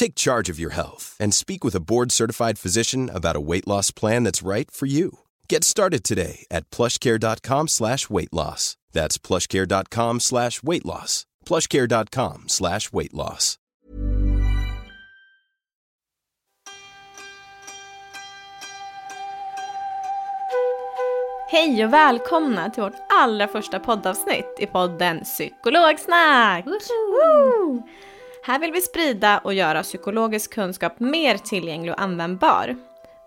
Take charge of your health and speak with a board-certified physician about a weight loss plan that's right for you. Get started today at plushcare.com slash weight loss. That's plushcare.com slash weight loss. plushcare.com slash weight loss. Hej och välkomna till vårt allra första poddavsnitt i podden Psykologsnack! Woo! Här vill vi sprida och göra psykologisk kunskap mer tillgänglig och användbar.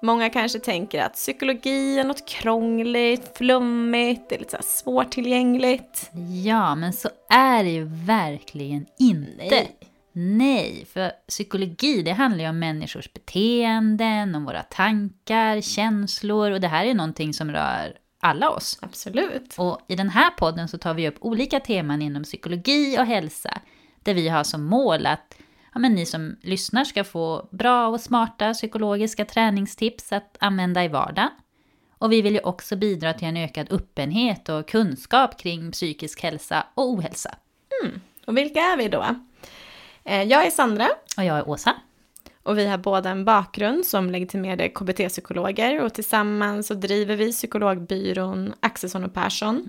Många kanske tänker att psykologi är något krångligt, flummigt, det är lite så svårtillgängligt. Ja, men så är det ju verkligen inte. Nej. Nej, för psykologi det handlar ju om människors beteenden, om våra tankar, känslor och det här är någonting som rör alla oss. Absolut. Och i den här podden så tar vi upp olika teman inom psykologi och hälsa där vi har som mål att ja, men ni som lyssnar ska få bra och smarta psykologiska träningstips att använda i vardagen. Och vi vill ju också bidra till en ökad öppenhet och kunskap kring psykisk hälsa och ohälsa. Och vilka är vi då? Eh, Jag är Sandra Och jag är Åsa. och vi har båda en bakgrund som legitimerade KBT-psykologer och tillsammans så driver vi psykologbyrån Axelsson och Persson.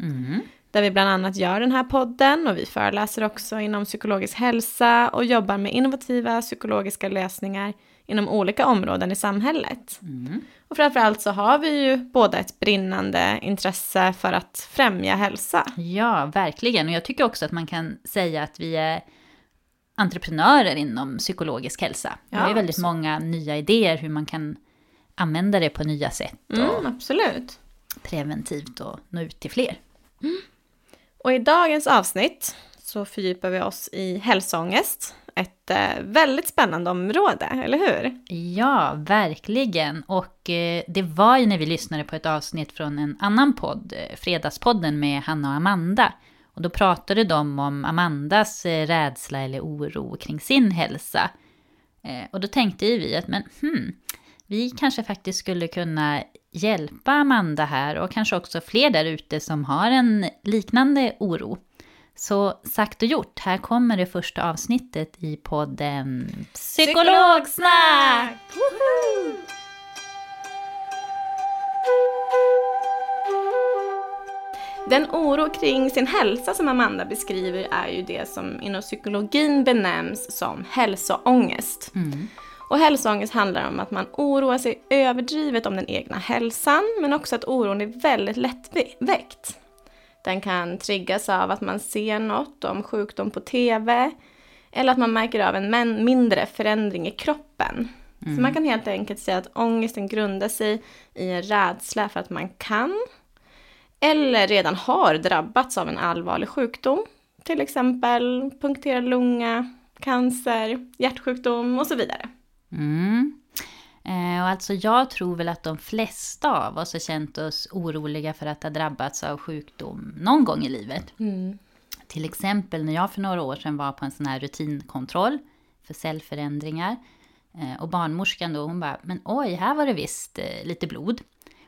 Där vi bland annat gör den här podden och vi föreläser också inom psykologisk hälsa och jobbar med innovativa psykologiska lösningar inom olika områden i samhället. Och framförallt så har vi ju båda ett brinnande intresse för att främja hälsa. Ja, verkligen. Och jag tycker också att man kan säga att vi är entreprenörer inom psykologisk hälsa. Vi har ju Ja, väldigt så- många nya idéer hur man kan använda det på nya sätt och Mm, absolut. preventivt och nå ut till fler. Och i dagens avsnitt så fördjupar vi oss i hälsoångest. Ett eh, väldigt spännande område, eller hur? Ja, verkligen. Och eh, det var ju när vi lyssnade på ett avsnitt från en annan podd, eh, Fredagspodden med Hanna och Amanda. Och då pratade de om Amandas rädsla eller oro kring sin hälsa. Och då tänkte ju vi att men, hmm, vi kanske faktiskt skulle kunna hjälpa Amanda här och kanske också fler där ute som har en liknande oro. Så sagt och gjort, här kommer det första avsnittet i podden Psykologsnack! Den oro kring sin hälsa som Amanda beskriver är ju det som inom psykologin benämns som hälsoångest. Och hälsoångest handlar om att man oroar sig överdrivet om den egna hälsan, men också att oron är väldigt lättväckt. Den kan triggas av att man ser något om sjukdom på TV, eller att man märker av en mindre förändring i kroppen. Så man kan helt enkelt säga att ångesten grundar sig i en rädsla för att man kan, eller redan har drabbats av en allvarlig sjukdom. Till exempel punkterad lunga, cancer, hjärtsjukdom och så vidare. Mm. Eh, och alltså jag tror väl att de flesta av oss har känt oss oroliga för att ha drabbats av sjukdom någon gång i livet. Till exempel när jag för några år sedan var på en sån här rutinkontroll för cellförändringar. Eh, och barnmorskan då, hon bara, men oj, här var det visst eh, lite blod.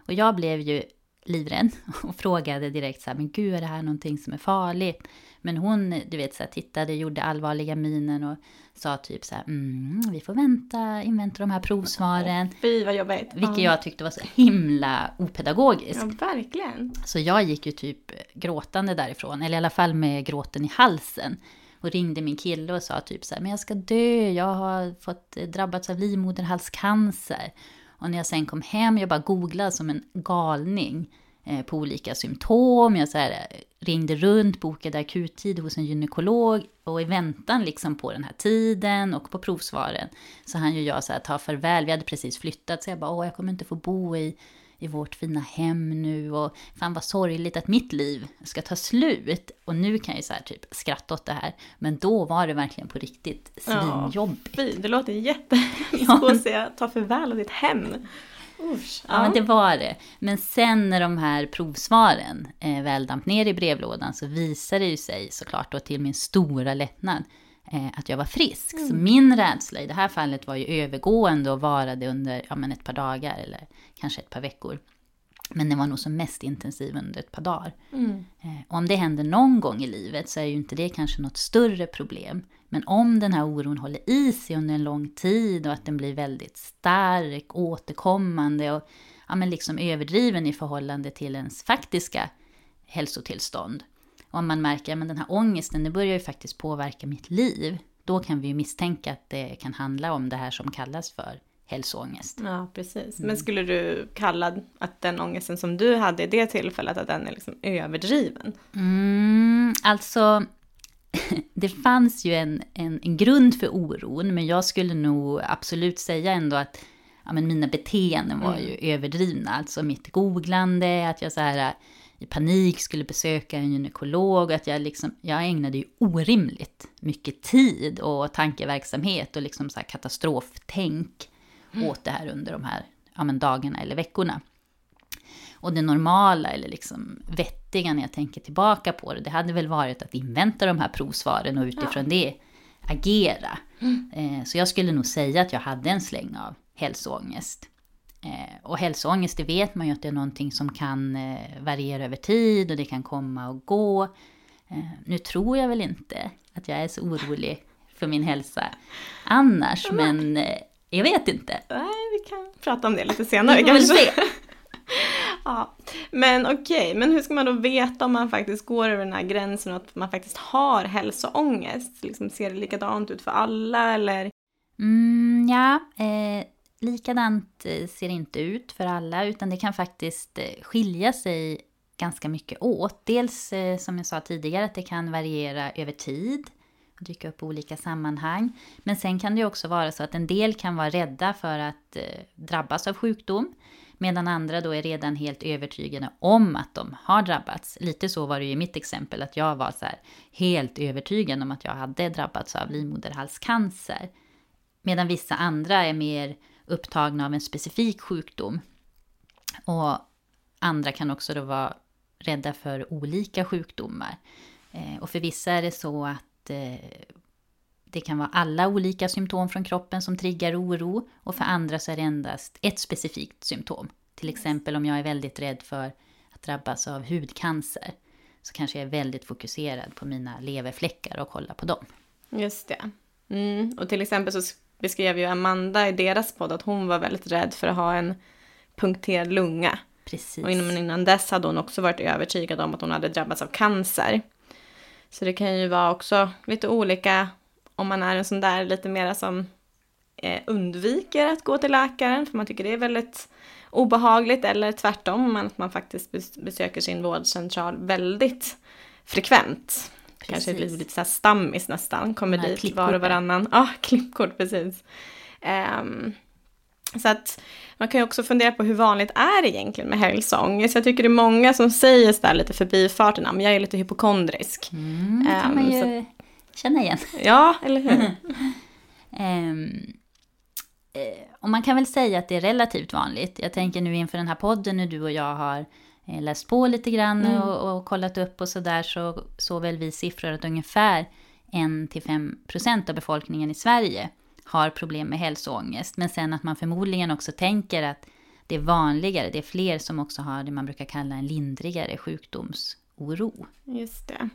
Och jag blev ju livrädd och frågade direkt så här, men gud är det här någonting som är farligt? Men hon, du vet, så här, tittade, gjorde allvarliga minen och sa typ så här, mm, vi får vänta, invänta de här provsvaren. Fy vad jobbigt. Vilket jag tyckte var så himla opedagogiskt. Ja, verkligen. Så jag gick ju typ gråtande därifrån, eller i alla fall med gråten i halsen. Och ringde min kille och sa typ så här, men jag ska dö, jag har fått drabbats av livmoderhalscancer. Och när jag sen kom hem, jag bara googlade som en galning eh, på olika symptom. Jag så här, eh, ringde runt, bokade akuttid hos en gynekolog. Och i väntan liksom på den här tiden och på provsvaren så han ju jag så här, ta farväl. Vi hade precis flyttat så jag bara, åh jag kommer inte få bo i i vårt fina hem nu och fan vad sorgligt att mitt liv ska ta slut. Och nu kan jag så här typ skratta åt det här. Men då var det verkligen på riktigt svinjobbigt. Ja, det låter jättehemskt att säga ta farväl av ditt hem. Usch, ja, ja, men det var det. Men sen när de här provsvaren eh, väl damp ner i brevlådan så visade det ju sig såklart då till min stora lättnad eh, att jag var frisk. Mm. Så min rädsla i det här fallet var ju övergående och varade under ja, men ett par dagar eller kanske ett par veckor. Men den var nog som mest intensiv under ett par dagar. Mm. Eh, om det händer någon gång i livet så är ju inte det kanske något större problem. Men om den här oron håller i sig under en lång tid och att den blir väldigt stark, återkommande och ja, men liksom överdriven i förhållande till ens faktiska hälsotillstånd. Och om man märker att den här ångesten, det börjar ju faktiskt påverka mitt liv. Då kan vi ju misstänka att det kan handla om det här som kallas för hälsoångest. Ja, precis. Men skulle du kalla att den ångesten som du hade i det tillfället, att den är liksom överdriven? Mm, alltså, det fanns ju en, en, en, grund för oron, men jag skulle nog absolut säga ändå att ja, men mina beteenden var ju mm. överdrivna. Alltså mitt googlande, att jag så här i panik skulle besöka en gynekolog. Att jag, liksom, jag ägnade ju orimligt mycket tid och tankeverksamhet och liksom så katastroftänk mm. åt det här under de här ja, men dagarna eller veckorna. Och det normala eller liksom vettiga när jag tänker tillbaka på det, det hade väl varit att invänta de här provsvaren och utifrån ja. det agera. Mm. Eh, så jag skulle nog säga att jag hade en släng av hälsoångest. Eh, och hälsoångest, det vet man ju att det är någonting som kan eh, variera över tid och det kan komma och gå. Nu tror jag väl inte att jag är så orolig för min hälsa annars, men jag vet inte. Nej, vi kan prata om det lite senare kanske ja. Men okej, okay. men hur ska man då veta om man faktiskt går över den här gränsen och att man faktiskt har hälsoångest? Liksom, ser det likadant ut för alla eller? Mm, ja, eh, likadant eh, ser det inte ut för alla utan det kan faktiskt eh, skilja sig ganska mycket åt. Dels eh, som jag sa tidigare att det kan variera över tid och dyka upp i olika sammanhang. Men sen kan det också vara så att en del kan vara rädda för att eh, drabbas av sjukdom. Medan andra då är redan helt övertygade om att de har drabbats. Lite så var det ju i mitt exempel, att jag var så helt övertygad om att jag hade drabbats av livmoderhalscancer. Medan vissa andra är mer upptagna av en specifik sjukdom. Och andra kan också då vara rädda för olika sjukdomar. Eh, och för vissa är det så att eh, det kan vara alla olika symptom från kroppen som triggar oro och för andra så är det endast ett specifikt symptom. Till exempel om jag är väldigt rädd för att drabbas av hudcancer så kanske jag är väldigt fokuserad på mina leverfläckar och kollar på dem. Just det. Mm. Och till exempel så beskrev ju Amanda i deras podd att hon var väldigt rädd för att ha en punkterad lunga. Precis. Och innan, innan dess hade hon också varit övertygad om att hon hade drabbats av cancer. Så det kan ju vara också lite olika om man är en sån där lite mera som eh, undviker att gå till läkaren för man tycker det är väldigt obehagligt eller tvärtom, att man faktiskt besöker sin vårdcentral väldigt frekvent. Precis. Kanske blir lite så här stammis nästan, kommer dit var och varannan. Ja, ah, klippkort precis. Um, så att man kan ju också fundera på hur vanligt är det egentligen med hälsoångest. Jag tycker det är många som säger sådär lite förbifarten, men jag är lite hypokondrisk. Mm, um, ju så... känna igen. Ja, eller hur? um, och man kan väl säga att det är relativt vanligt. Jag tänker nu inför den här podden, när du och jag har eh, läst på lite grann mm. och, och, kollat upp och sådär, så såg väl vi siffror att ungefär 1-5% av befolkningen i Sverige har problem med hälsoångest. Men sen att man förmodligen också tänker att det är vanligare, det är fler som också har det man brukar kalla en lindrigare sjukdomsoro. Just det.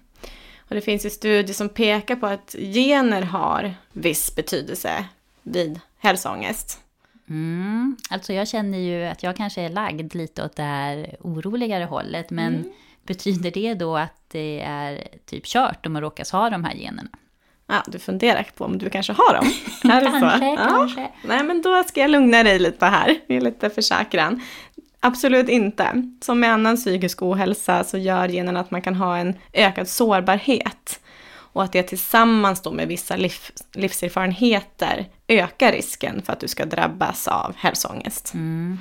Och det finns ju studier som pekar på att gener har viss betydelse vid hälsoångest. Mm, alltså jag känner ju att jag kanske är lagd lite åt det här oroligare hållet, men mm. betyder det då att det är typ kört om man råkas ha de här generna? Ja, du funderar på om du kanske har dem? Kanske, ja. kanske. Nej, men då ska jag lugna dig lite här, är lite försäkran. Absolut inte. Som med annan psykisk ohälsa så gör generna att man kan ha en ökad sårbarhet. Och att det tillsammans då med vissa liv, livserfarenheter ökar risken för att du ska drabbas av hälsoångest. Mm.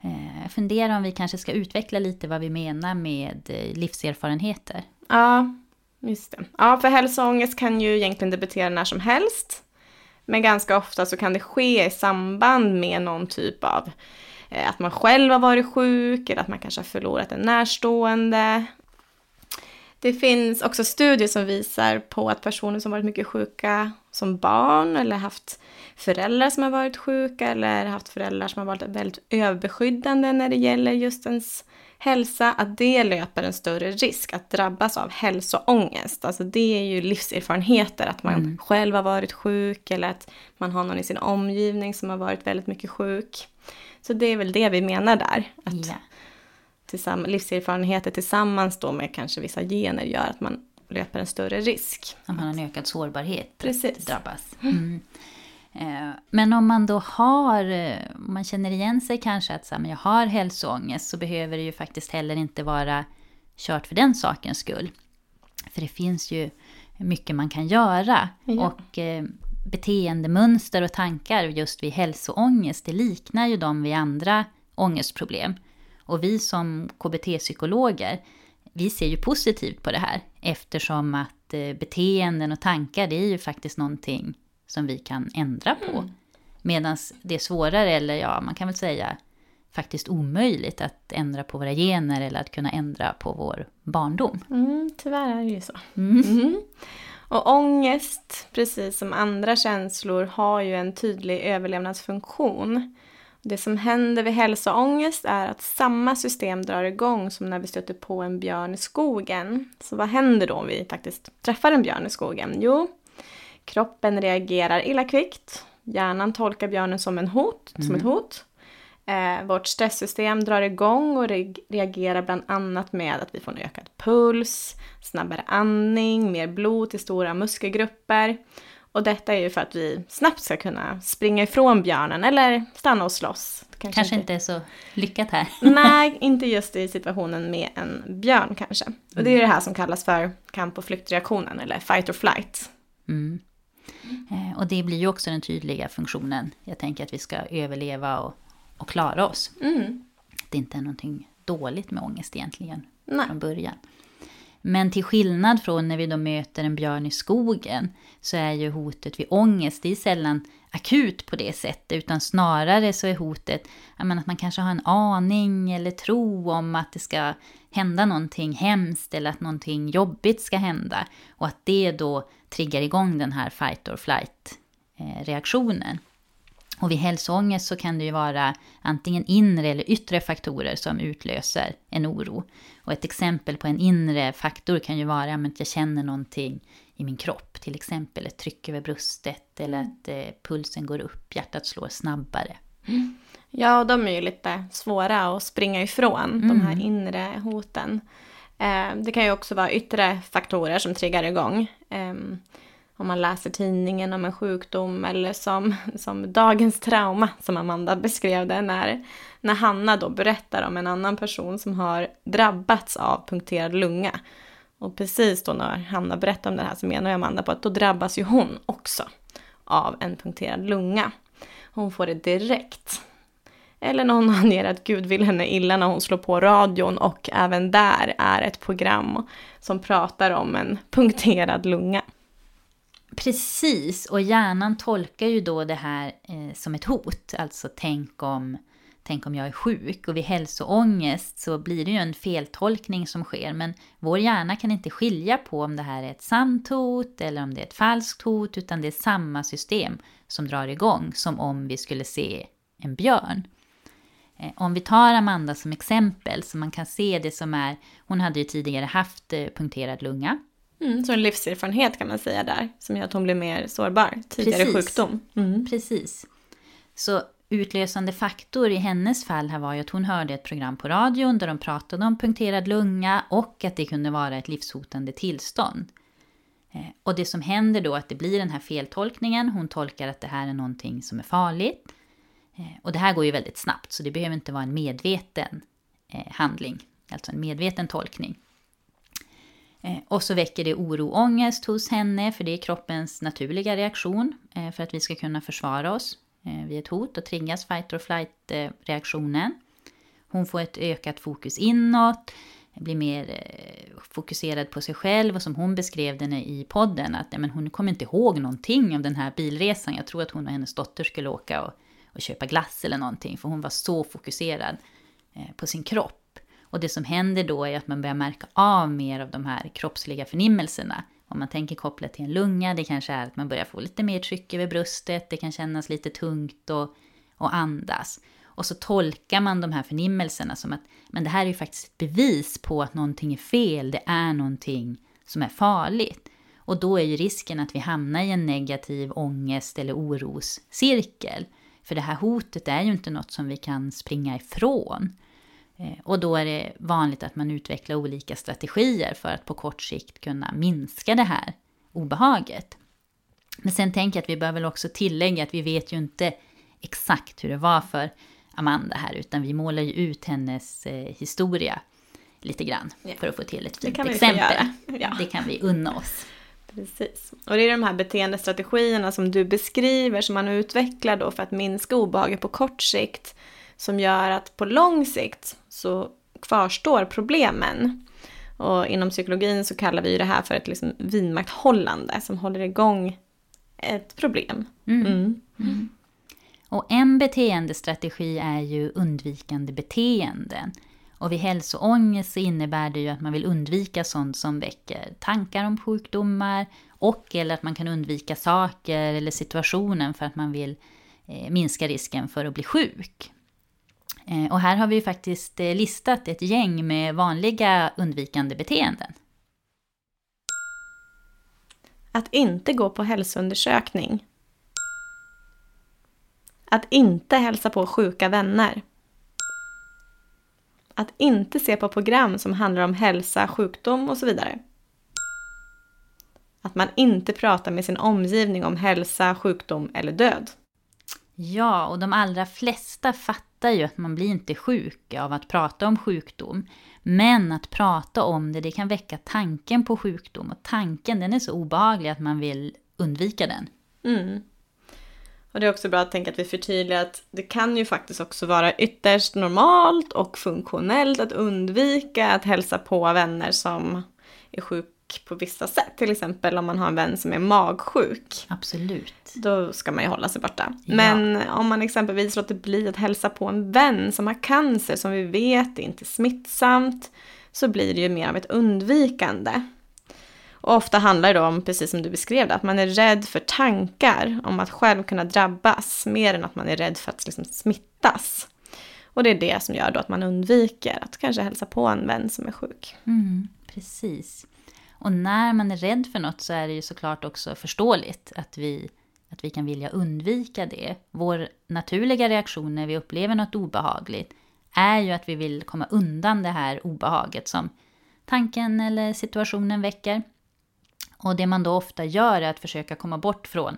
Eh, jag funderar om vi kanske ska utveckla lite vad vi menar med eh, livserfarenheter. Ja, just det. Ja, för hälsoångest kan ju egentligen debutera när som helst. Men ganska ofta så kan det ske i samband med någon typ av att man själv har varit sjuk eller att man kanske har förlorat en närstående. Det finns också studier som visar på att personer som varit mycket sjuka som barn eller haft föräldrar som har varit sjuka eller haft föräldrar som har varit väldigt överbeskyddande när det gäller just ens hälsa, att det löper en större risk att drabbas av hälsoångest. Alltså det är ju livserfarenheter, att man mm. själv har varit sjuk eller att man har någon i sin omgivning som har varit väldigt mycket sjuk. Så det är väl det vi menar där. Att ja. tillsamm- livserfarenheter tillsammans då med kanske vissa gener gör att man löper en större risk. Att man har en ökad sårbarhet Precis. att drabbas. Mm. Eh, men om man då har, eh, om man känner igen sig kanske att så här, men jag har hälsoångest så behöver det ju faktiskt heller inte vara kört för den sakens skull. För det finns ju mycket man kan göra. Ja. Och eh, beteendemönster och tankar just vid hälsoångest, det liknar ju de vid andra ångestproblem. Och vi som KBT-psykologer, vi ser ju positivt på det här eftersom att eh, beteenden och tankar, det är ju faktiskt någonting som vi kan ändra på. Mm. Medan det är svårare, eller ja, man kan väl säga faktiskt omöjligt att ändra på våra gener eller att kunna ändra på vår barndom. Mm, tyvärr är det ju så. Mm. mm. Och ångest, precis som andra känslor, har ju en tydlig överlevnadsfunktion. Det som händer vid hälsoångest är att samma system drar igång som när vi stöter på en björn i skogen. Så vad händer då om vi faktiskt träffar en björn i skogen? Jo, kroppen reagerar illa kvickt. Hjärnan tolkar björnen som, en hot, mm. som ett mm. hot. Eh, vårt stresssystem drar igång och re reagerar bland annat med att vi får en ökad puls, snabbare andning, mer blod till stora muskelgrupper. Och detta är ju för att vi snabbt ska kunna springa ifrån björnen eller stanna och slåss. Kanske, kanske inte är så lyckat här. Nej, inte just i situationen med en björn kanske. Och det är det här som kallas för kamp och flyktreaktionen eller fight or flight. Mm. Eh, och det blir ju också den tydliga funktionen. Jag tänker att vi ska överleva och och klara oss. Mm. Det inte är någonting dåligt med ångest egentligen Nej. från början. Men till skillnad från när vi då möter en björn i skogen så är ju hotet vid ångest, det är sällan akut på det sättet, utan snarare så är hotet menar, att man kanske har en aning eller tro om att det ska hända någonting hemskt eller att någonting jobbigt ska hända. Och att det då triggar igång den här fight or flight eh. Och vid hälsoångest så kan det ju vara antingen inre eller yttre faktorer som utlöser en oro. Och ett exempel på en inre faktor kan ju vara att jag känner någonting i min kropp. Till exempel ett tryck över bröstet eller att eh, pulsen går upp, hjärtat slår snabbare. Ja, och de är ju lite svåra att springa ifrån, mm. de här mm. inre hoten. Eh, det kan ju också vara yttre faktorer som triggar igång. Eh, om man läser tidningen om en sjukdom eller som, som dagens trauma som Amanda beskrev det när, när Hanna då berättar om en annan person som har drabbats av punkterad lunga. Och precis då när Hanna berättar om det här så menar Amanda på att då drabbas ju hon också av en punkterad lunga. Hon får det direkt. Eller när hon anger att Gud vill henne illa när hon slår på radion och även där är ett program som pratar om en punkterad lunga. Precis, och hjärnan tolkar ju då det här eh, som ett hot. Alltså tänk om, tänk om jag är sjuk. Och vid hälsoångest så blir det ju en feltolkning som sker. Men vår hjärna kan inte skilja på om det här är ett sant hot eller om det är ett falskt hot. Utan det är samma system som drar igång som om vi skulle se en björn. Eh, om vi tar Amanda som exempel, så man kan se det som är, hon hade ju tidigare haft eh, punkterad lunga. Mm, så en livserfarenhet kan man säga där, som gör att hon blir mer sårbar. Tidigare Precis. sjukdom. Mm. Precis. Så utlösande faktor i hennes fall här var ju att hon hörde ett program på radion där de pratade om punkterad lunga och att det kunde vara ett livshotande tillstånd. Eh, Och det som händer då är att det blir den här feltolkningen. Hon tolkar att det här är någonting som är farligt. Eh, Och det här går ju väldigt snabbt så det behöver inte vara en medveten eh, handling. Alltså en medveten tolkning. Eh, Och så väcker det oro och ångest hos henne, för det är kroppens naturliga reaktion eh, för att vi ska kunna försvara oss eh, vid ett hot och triggas fight or flight-reaktionen. Eh, hon får ett ökat fokus inåt, eh, blir mer eh, fokuserad på sig själv och som hon beskrev den i podden att men hon kommer inte ihåg någonting av den här bilresan. Jag tror att hon och hennes dotter skulle åka och, och köpa glass eller någonting för hon var så fokuserad eh, på sin kropp. Och det som händer då är att man börjar märka av mer av de här kroppsliga förnimmelserna. Om man tänker kopplat till en lunga, det kanske är att man börjar få lite mer tryck över bröstet, det kan kännas lite tungt och, och andas. Och så tolkar man de här förnimmelserna som att men det här är ju faktiskt ett bevis på att någonting är fel, det är någonting som är farligt. Och då är ju risken att vi hamnar i en negativ ångest eller oroscirkel. För det här hotet är ju inte något som vi kan springa ifrån. Eh, Och då är det vanligt att man utvecklar olika strategier för att på kort sikt kunna minska det här obehaget. Men sen tänker jag att vi behöver också tillägga att vi vet ju inte exakt hur det var för Amanda här, utan vi målar ju ut hennes eh, historia lite grann Ja. för att få till ett fint exempel. Ja. Det kan vi unna oss. Precis. Och det är de här beteendestrategierna som du beskriver som man utvecklar då för att minska obehaget på kort sikt som gör att på lång sikt så kvarstår problemen. Och inom psykologin så kallar vi det här för ett liksom vidmakthållande som håller igång ett problem. Mm. Och en beteendestrategi är ju undvikande beteenden. Och vid hälsoångest så innebär det ju att man vill undvika sånt som väcker tankar om sjukdomar och eller att man kan undvika saker eller situationen för att man vill eh, minska risken för att bli sjuk. Eh, och här har vi ju faktiskt eh, listat ett gäng med vanliga undvikande beteenden. Att inte gå på hälsoundersökning. Att inte hälsa på sjuka vänner. Att inte se på program som handlar om hälsa, sjukdom och så vidare. Att man inte pratar med sin omgivning om hälsa, sjukdom eller död. Ja, och de allra flesta fattar ju att man blir inte sjuk av att prata om sjukdom. Men att prata om det, det kan väcka tanken på sjukdom. Och tanken, den är så obehaglig att man vill undvika den. Mm. Och det är också bra att tänka att vi förtydligar att det kan ju faktiskt också vara ytterst normalt och funktionellt att undvika att hälsa på vänner som är sjuk på vissa sätt. Till exempel om man har en vän som är magsjuk. Absolut. Då ska man ju hålla sig borta. Ja. Men om man exempelvis låter bli att hälsa på en vän som har cancer som vi vet är inte smittsamt så blir det ju mer av ett undvikande. Och ofta handlar det om, precis som du beskrev det, att man är rädd för tankar om att själv kunna drabbas mer än att man är rädd för att liksom smittas. Och det är det som gör då att man undviker att kanske hälsa på en vän som är sjuk. Mm, precis. Och när man är rädd för något så är det ju såklart också förståeligt att vi, att vi kan vilja undvika det. Vår naturliga reaktion när vi upplever något obehagligt är ju att vi vill komma undan det här obehaget som tanken eller situationen väcker. Och det man då ofta gör är att försöka komma bort från,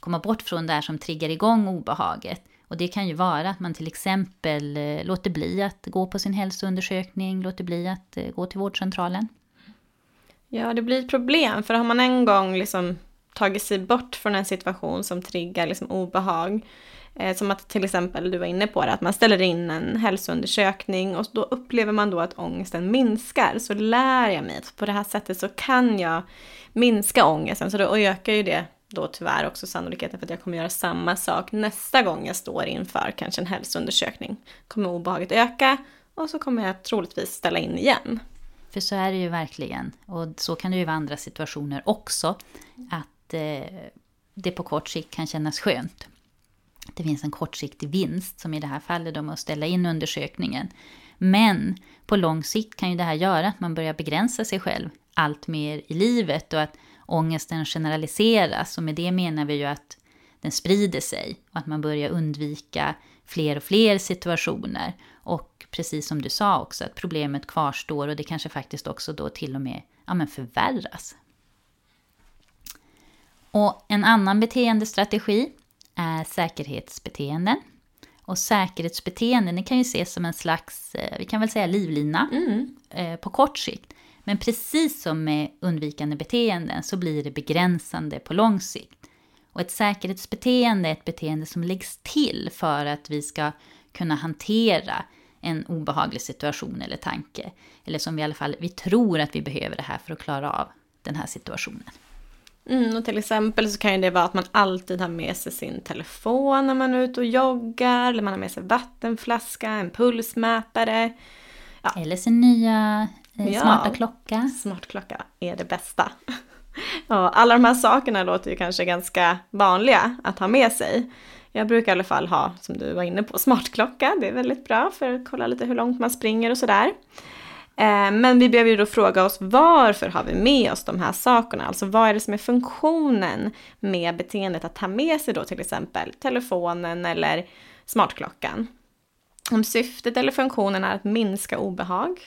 komma bort från det här som triggar igång obehaget. Och det kan ju vara att man till exempel eh, låter bli att gå på sin hälsoundersökning, låter bli att eh, gå till vårdcentralen. Ja, det blir ett problem. För har man en gång liksom tagit sig bort från en situation som triggar liksom obehag, eh, som att till exempel du var inne på det, att man ställer in en hälsoundersökning och då upplever man då att ångesten minskar, så lär jag mig att på det här sättet så kan jag minska ångesten. Så då ökar ju det då tyvärr också sannolikheten för att jag kommer göra samma sak nästa gång jag står inför kanske en hälsoundersökning. Kommer obehaget öka och så kommer jag troligtvis ställa in igen. För så är det ju verkligen. Och så kan det ju vara andra situationer också. Att eh, det på kort sikt kan kännas skönt. det finns en kortsiktig vinst, som i det här fallet då med att ställa in undersökningen. Men på lång sikt kan ju det här göra att man börjar begränsa sig själv allt mer i livet och att ångesten generaliseras. Och med det menar vi ju att den sprider sig och att man börjar undvika fler och fler situationer. Och precis som du sa också, att problemet kvarstår och det kanske faktiskt också då till och med ja, men förvärras. Och en annan beteendestrategi är säkerhetsbeteenden. Och säkerhetsbeteenden det kan ju ses som en slags, eh, vi kan väl säga livlina mm. på kort sikt. Men precis som med undvikande beteenden så blir det begränsande på lång sikt. Och ett säkerhetsbeteende är ett beteende som läggs till för att vi ska kunna hantera en obehaglig situation eller tanke. Eller som vi i alla fall, vi tror att vi behöver det här för att klara av den här situationen. Mm, och till exempel så kan det vara att man alltid har med sig sin telefon när man är ute och joggar, eller man har med sig vattenflaska, en pulsmätare. Ja. Eller sin nya eh, smarta ja, klocka. Smart klocka är det bästa. ja, alla de här sakerna låter ju kanske ganska vanliga att ha med sig. Jag brukar i alla fall ha, som du var inne på, smartklocka. Det är väldigt bra för att kolla lite hur långt man springer och sådär. Eh, men vi behöver ju då fråga oss varför har vi med oss de här sakerna? Alltså vad är det som är funktionen med beteendet att ta med sig då till exempel telefonen eller smartklockan? Om syftet eller funktionen är att minska obehag.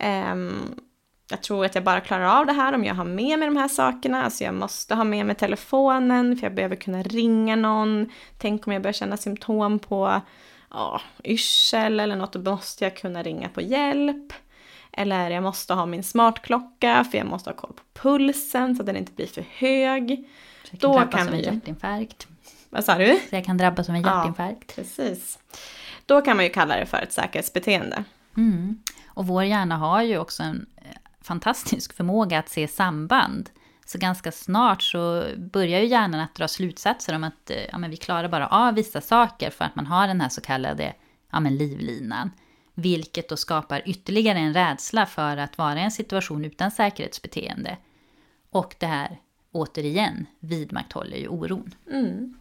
Mm. Jag tror att jag bara klarar av det här om jag har med mig de här sakerna. Alltså jag måste ha med mig telefonen för jag behöver kunna ringa någon. Tänk om jag börjar känna symptom på ja, yrsel eller något, då måste jag kunna ringa på hjälp. Eller jag måste ha min smartklocka för jag måste ha koll på pulsen så att den inte blir för hög. Så jag kan Då drabbas kan av en hjärtinfarkt. Vad sa du? Så jag kan drabbas av en hjärtinfarkt. Ja, precis. Då kan man ju kalla det för ett säkerhetsbeteende. Mm. Och vår hjärna har ju också en fantastisk förmåga att se samband. Så ganska snart så börjar ju hjärnan att dra slutsatser om att eh, ja, men vi klarar bara av vissa saker för att man har den här så kallade ja, men livlinan. Vilket då skapar ytterligare en rädsla för att vara i en situation utan säkerhetsbeteende. Och det här, återigen, vidmakthåller ju oron. Mm.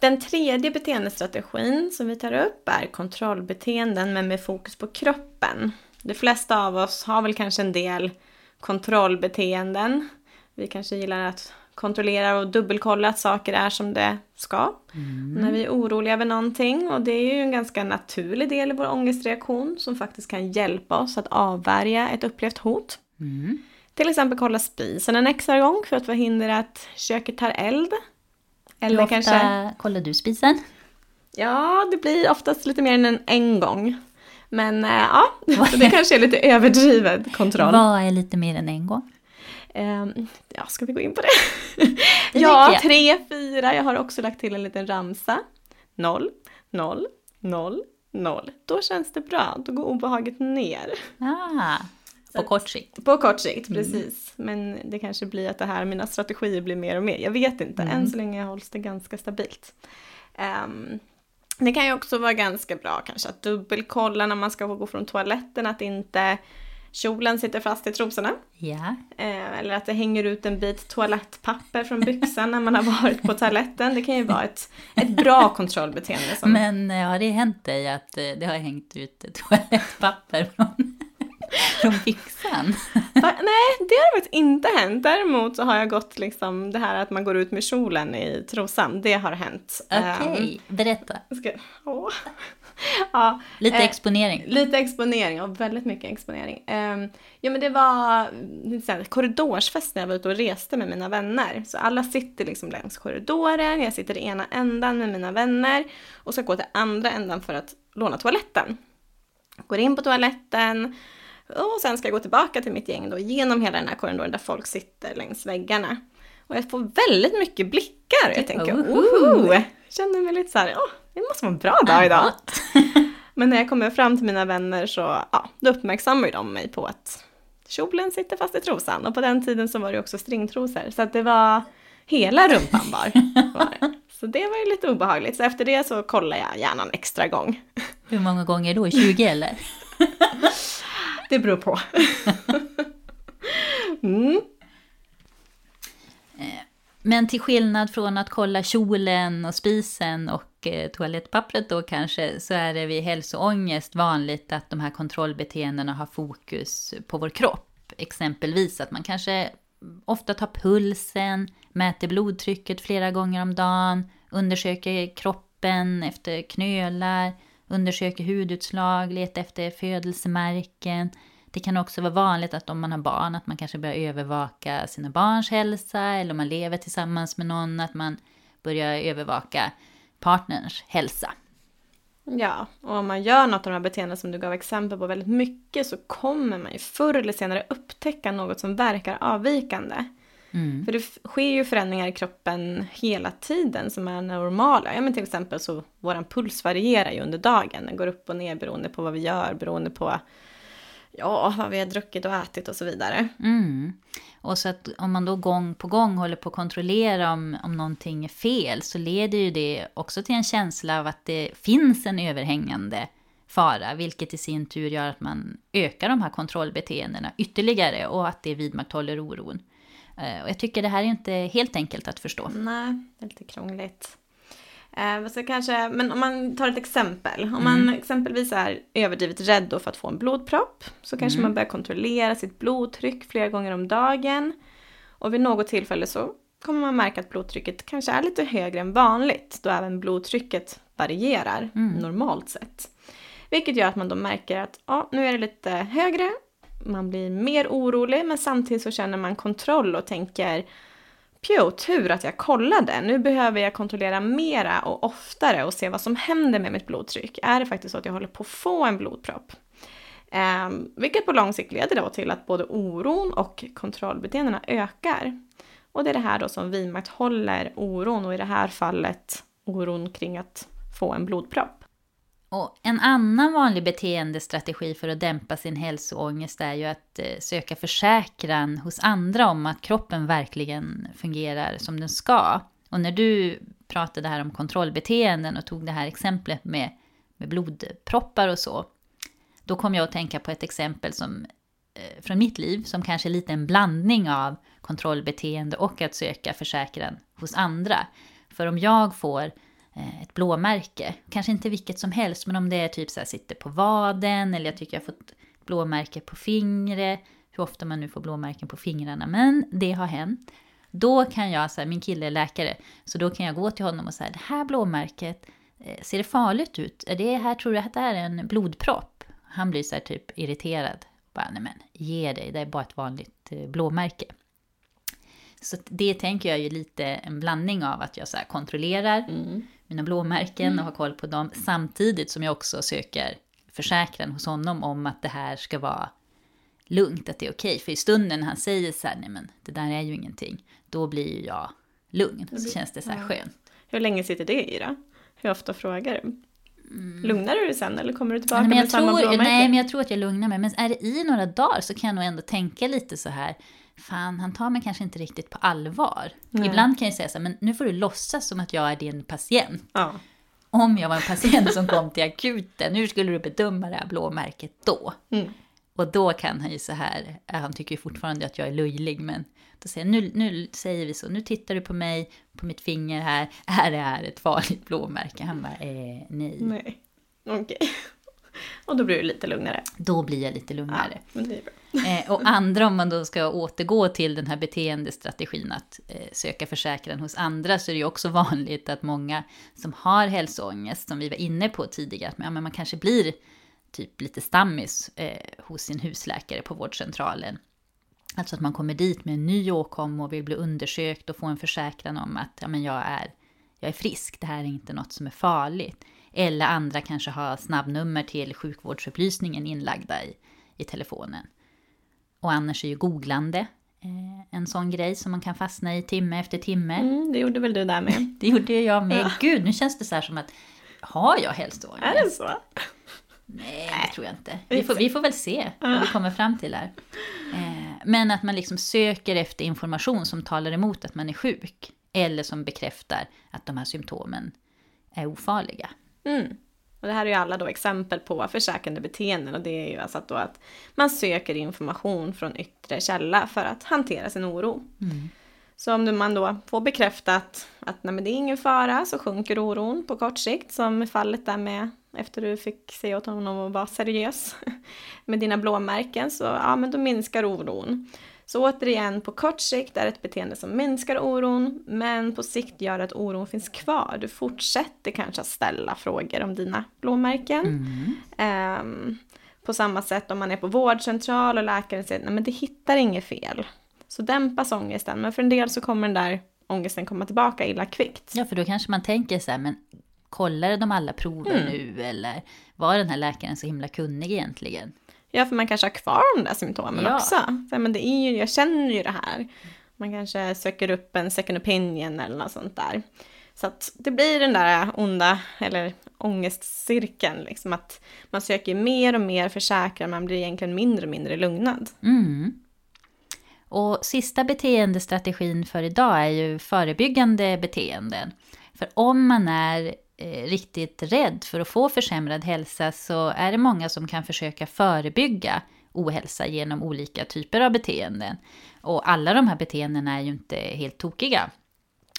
Den tredje beteendestrategin som vi tar upp är kontrollbeteenden men med fokus på kroppen. De flesta av oss har väl kanske en del kontrollbeteenden. Vi kanske gillar att kontrollera och dubbelkolla att saker är som det ska. Mm. När vi är oroliga över någonting. Och det är ju en ganska naturlig del i vår ångestreaktion som faktiskt kan hjälpa oss att avvärja ett upplevt hot. Mm. Till exempel kolla spisen en extra gång för att förhindra att köket tar eld. Eller Hur ofta kanske... kollar du spisen? Ja, det blir oftast lite mer än en gång. Men äh, ja, det kanske är lite överdrivet kontroll. Vad är lite mer än en gång? Um, ja, ska vi gå in på det? det ja, tre, fyra. Jag har också lagt till en liten ramsa. Noll, noll, noll, noll. Då känns det bra. Då går obehaget ner. Ah, på kort sikt. På kort sikt, mm. precis. Men det kanske blir att det här, mina strategier blir mer och mer. Jag vet inte. Mm. Än så länge hålls det ganska stabilt. Um, det kan ju också vara ganska bra kanske att dubbelkolla när man ska gå från toaletten att inte kjolen sitter fast i trosorna. Eh, eller att det hänger ut en bit toalettpapper från byxan när man har varit på toaletten. Det kan ju vara ett, ett bra kontrollbeteende. Som... Men eh, har det hänt dig att eh, det har hängt ut toalettpapper från från byxan? Nej, det har faktiskt inte hänt. Däremot så har jag gått liksom det här att man går ut med kjolen i trosan. Det har hänt. Okej, okay. um, berätta. Ska, ja, lite eh, exponering. Lite exponering och väldigt mycket exponering. Um, ja men det var här, korridorsfest när jag var ute och reste med mina vänner. Så alla sitter liksom längs korridoren, jag sitter i ena ändan med mina vänner och ska gå till andra ändan för att låna toaletten. Går in på toaletten, och sen ska jag gå tillbaka till mitt gäng då genom hela den här korridoren där folk sitter längs väggarna. Och jag får väldigt mycket blickar. Jag tänker, oh, känner mig lite så här, oh, det måste vara en bra dag idag. Men när jag kommer fram till mina vänner så, ja, då uppmärksammar de mig på att kjolen sitter fast i trosan. Och på den tiden så var det också stringtrosor. Så att det var hela rumpan var. var så det var ju lite obehagligt. Så efter det så kollar jag gärna en extra gång. Hur många gånger då? 20 eller? Det beror på. mm. Eh, men till skillnad från att kolla kjolen och spisen och eh, toalettpappret då kanske, så är det vid hälsoångest vanligt att de här kontrollbeteendena har fokus på vår kropp. Exempelvis att man kanske ofta tar pulsen, mäter blodtrycket flera gånger om dagen, undersöker kroppen efter knölar, undersöker hudutslag, letar efter födelsemärken. Det kan också vara vanligt att om man har barn att man kanske börjar övervaka sina barns hälsa eller om man lever tillsammans med någon att man börjar övervaka partners hälsa. Ja, och om man gör något av de här beteendena som du gav exempel på väldigt mycket så kommer man ju förr eller senare upptäcka något som verkar avvikande. Mm. För det sker ju förändringar i kroppen hela tiden som är normala. Ja, men till exempel så våran puls varierar ju under dagen. Den går upp och ner beroende på vad vi gör, beroende på ja, vad vi har druckit och ätit och så vidare. Mm. Och så att om man då gång på gång håller på att kontrollera om, om någonting är fel så leder ju det också till en känsla av att det finns en överhängande fara, vilket i sin tur gör att man ökar de här kontrollbeteendena ytterligare och att det vidmakthåller oron. Eh, och jag tycker det här är inte helt enkelt att förstå. Nej, det är lite krångligt. Eh, så kanske, men om man tar ett exempel. Om man mm. exempelvis är överdrivet rädd för att få en blodpropp så kanske mm. man börjar kontrollera sitt blodtryck flera gånger om dagen. Och vid något tillfälle så kommer man märka att blodtrycket kanske är lite högre än vanligt då även blodtrycket varierar mm. normalt sett. Vilket gör att man då märker att ja, nu är det lite högre, man blir mer orolig men samtidigt så känner man kontroll och tänker Pjo, tur att jag kollade. Nu behöver jag kontrollera mera och oftare och se vad som händer med mitt blodtryck. Är det faktiskt så att jag håller på att få en blodpropp? Eh, vilket på lång sikt leder då till att både oron och kontrollbeteendena ökar. Och det är det här då som vidmakthåller oron och i det här fallet oron kring att få en blodpropp. Och en annan vanlig beteendestrategi för att dämpa sin hälsoångest är ju att eh, söka försäkran hos andra om att kroppen verkligen fungerar som den ska. Och när du pratade här om kontrollbeteenden och tog det här exemplet med, med blodproppar och så, då kom jag att tänka på ett exempel som, eh, från mitt liv som kanske är lite en blandning av kontrollbeteende och att söka försäkran hos andra. För om jag får Eh, ett blåmärke. Kanske inte vilket som helst, men om det är typ så här, sitter på vaden eller jag tycker jag har fått blåmärke på fingret. Hur ofta man nu får blåmärken på fingrarna, men det har hänt. Då kan jag, så här, min kille är läkare, så då kan jag gå till honom och säga det här blåmärket, eh, ser det farligt ut? Är det här, tror du att det här är en blodpropp? Han blir så här typ irriterad. Bara, nej men ge dig, det är bara ett vanligt eh, blåmärke. Så det tänker jag är ju lite en blandning av att jag så kontrollerar mm mina blåmärken mm. och ha koll på dem. Samtidigt som jag också söker försäkran hos honom om att det här ska vara lugnt, att det är okej. Okay. För i stunden han säger så här, nej men det där är ju ingenting, då blir ju jag lugn. Så känns det så här skönt. Hur länge sitter det i då? Hur ofta frågar du? Mm. Lugnar du dig sen eller kommer du tillbaka nej, med samma blåmärke? Nej, men jag tror att jag lugnar mig. Men är det i några dagar så kan jag nog ändå tänka lite så här, fan, han tar mig kanske inte riktigt på allvar. Nej. Ibland kan jag säga så här, men nu får du låtsas som att jag är din patient. Ja. Om jag var en patient som kom till akuten, hur skulle du bedöma det här blåmärket då? Mm. Och då kan han ju så här, han tycker ju fortfarande att jag är löjlig, men då säger nu, nu säger vi så, nu tittar du på mig, på mitt finger här, är det här ett farligt blåmärke? Han bara, eh, nej. Nej, okej. Okay. Och då blir du lite lugnare. Då blir jag lite lugnare. Ja, det är bra. Eh, och andra, om man då ska återgå till den här beteendestrategin att eh, söka försäkran hos andra, så är det ju också vanligt att många som har hälsoångest, som vi var inne på tidigare, att ja, men man kanske blir typ lite stammis eh, hos sin husläkare på vårdcentralen. Alltså att man kommer dit med en ny åkomma och vill bli undersökt och få en försäkran om att ja, men jag, är, jag är frisk, det här är inte något som är farligt. Eller andra kanske har snabbnummer till sjukvårdsupplysningen inlagda i, i telefonen. Och annars är ju googlande eh, en sån grej som man kan fastna i timme efter timme. Mm, det gjorde väl du där med? det gjorde jag med. Ja. Gud, nu känns det så här som att har jag hälsoångest? Är det så? Nej, det tror jag inte. Vi får, vi får väl se vad vi kommer fram till här. Eh, men att man liksom söker efter information som talar emot att man är sjuk. Eller som bekräftar att de här symptomen är ofarliga. Mm. Och det här är ju alla då exempel på försäkrande beteenden och det är ju alltså att, då att man söker information från yttre källa för att hantera sin oro. Mm. Så om man då får bekräftat att nej, men det är ingen fara så sjunker oron på kort sikt som fallet där med efter du fick säga åt honom att vara seriös med dina blåmärken så ja, men då minskar oron. Så återigen, på kort sikt är det ett beteende som minskar oron, men på sikt gör att oron finns kvar. Du fortsätter kanske att ställa frågor om dina blåmärken. Mm. Um, på samma sätt om man är på vårdcentral och läkaren säger att det hittar inget fel. Så dämpas ångesten, men för en del så kommer den där ångesten komma tillbaka illa kvickt. Ja, för då kanske man tänker så här, men kollade de alla prover mm. nu eller var den här läkaren så himla kunnig egentligen? Ja, för man kanske har kvar de där symptomen ja. också. Så, men det är ju, jag känner ju det här. Man kanske söker upp en second opinion eller något sånt där. Så att det blir den där onda, eller ångestcirkeln, liksom att man söker mer och mer försäkran, man blir egentligen mindre och mindre lugnad. Mm. Och sista beteendestrategin för idag är ju förebyggande beteenden. För om man är Eh, riktigt rädd för att få försämrad hälsa så är det många som kan försöka förebygga ohälsa genom olika typer av beteenden. Och alla de här beteendena är ju inte helt tokiga.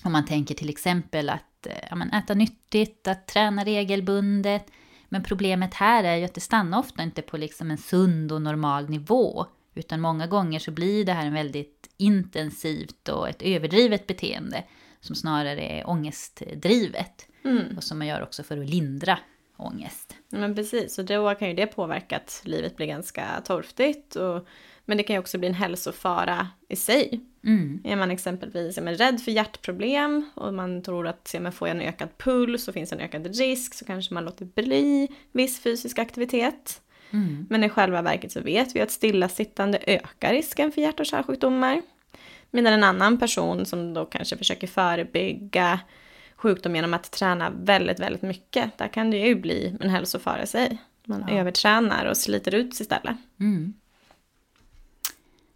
Om man tänker till exempel att eh, ja, äta nyttigt, att träna regelbundet. Men problemet här är ju att det stannar ofta inte på liksom en sund och normal nivå. Utan många gånger så blir det här en väldigt intensivt och ett överdrivet beteende som snarare är ångestdrivet. Mm. Och som man gör också för att lindra ångest. Men precis, och då kan ju det påverka att livet blir ganska torftigt. Och, men det kan ju också bli en hälsofara i sig. Mm. Är man exempelvis är man rädd för hjärtproblem och man tror att ser man får en ökad puls och finns en ökad risk så kanske man låter bli viss fysisk aktivitet. Mm. Men i själva verket så vet vi att stillasittande ökar risken för hjärt och kärlsjukdomar. Medan en annan person som då kanske försöker förebygga sjukdom genom att träna väldigt, väldigt mycket, där kan det ju bli en hälsofara i sig. Man ja. övertränar och sliter ut sig istället. Mm.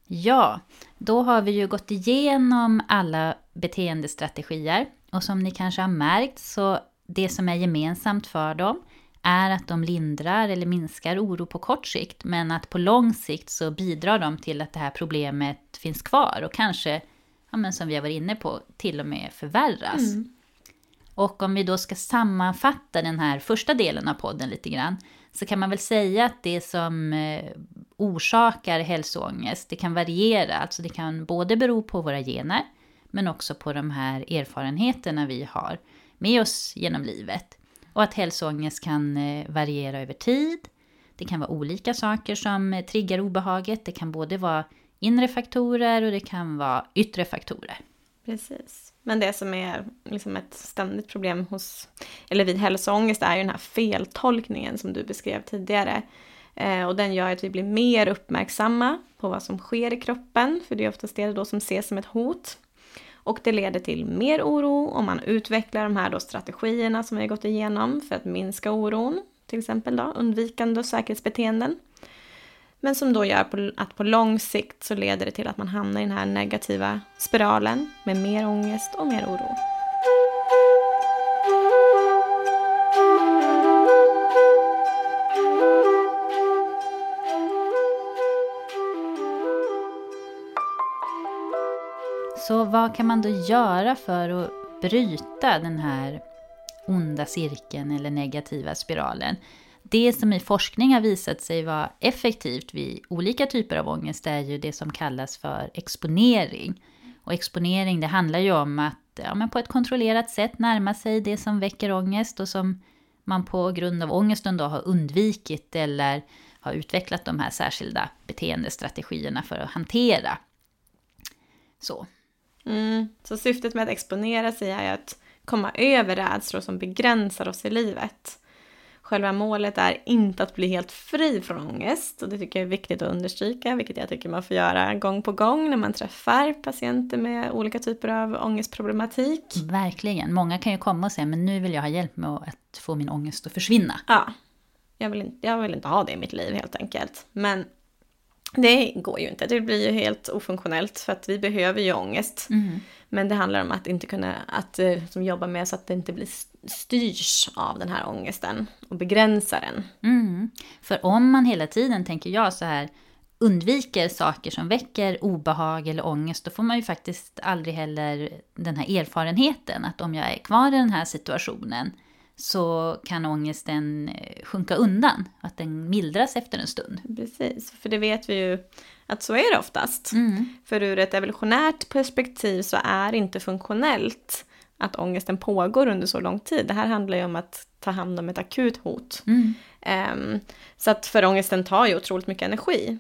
Ja, då har vi ju gått igenom alla beteendestrategier. Och som ni kanske har märkt så det som är gemensamt för dem är att de lindrar eller minskar oro på kort sikt, men att på lång sikt så bidrar de till att det här problemet finns kvar och kanske, ja, men som vi har varit inne på, till och med förvärras. Mm. Och om vi då ska sammanfatta den här första delen av podden lite grann, så kan man väl säga att det som eh, orsakar hälsoångest, det kan variera, alltså det kan både bero på våra gener, men också på de här erfarenheterna vi har med oss genom livet. Och att hälsoångest kan eh, variera över tid. Det kan vara olika saker som eh, triggar obehaget. Det kan både vara inre faktorer och det kan vara yttre faktorer. Precis. Men det som är liksom ett ständigt problem hos, eller vid hälsoångest är ju den här feltolkningen som du beskrev tidigare. Eh, och den gör att vi blir mer uppmärksamma på vad som sker i kroppen, för det är oftast det då som ses som ett hot. Och det leder till mer oro om man utvecklar de här då strategierna som vi har gått igenom för att minska oron. Till exempel då undvikande och säkerhetsbeteenden. Men som då gör att på lång sikt så leder det till att man hamnar i den här negativa spiralen med mer ångest och mer oro. Så vad kan man då göra för att bryta den här onda cirkeln eller negativa spiralen? Det som i forskning har visat sig vara effektivt vid olika typer av ångest är ju det som kallas för exponering. Och exponering det handlar ju om att ja, men på ett kontrollerat sätt närma sig det som väcker ångest och som man på grund av ångesten då har undvikit eller har utvecklat de här särskilda beteendestrategierna för att hantera. Så. Mm. Så syftet med att exponera sig är att komma över rädslor som begränsar oss i livet. Själva målet är inte att bli helt fri från ångest och det tycker jag är viktigt att understryka, vilket jag tycker man får göra gång på gång när man träffar patienter med olika typer av ångestproblematik. Verkligen, många kan ju komma och säga men nu vill jag ha hjälp med att få min ångest att försvinna. Ja, jag vill inte, jag vill inte ha det i mitt liv helt enkelt. Men det går ju inte, det blir ju helt ofunktionellt för att vi behöver ju ångest. Mm. Men det handlar om att inte kunna, att eh, som jobba med så att det inte blir styrs av den här ångesten och begränsar den. Mm. För om man hela tiden, tänker jag så här, undviker saker som väcker obehag eller ångest, då får man ju faktiskt aldrig heller den här erfarenheten att om jag är kvar i den här situationen så kan ångesten eh, sjunka undan, att den mildras efter en stund. Precis, för det vet vi ju att så är det oftast. Mm. För ur ett evolutionärt perspektiv så är det inte funktionellt att ångesten pågår under så lång tid. Det här handlar ju om att ta hand om ett akut hot. Mm. Um, så att för ångesten tar ju otroligt mycket energi.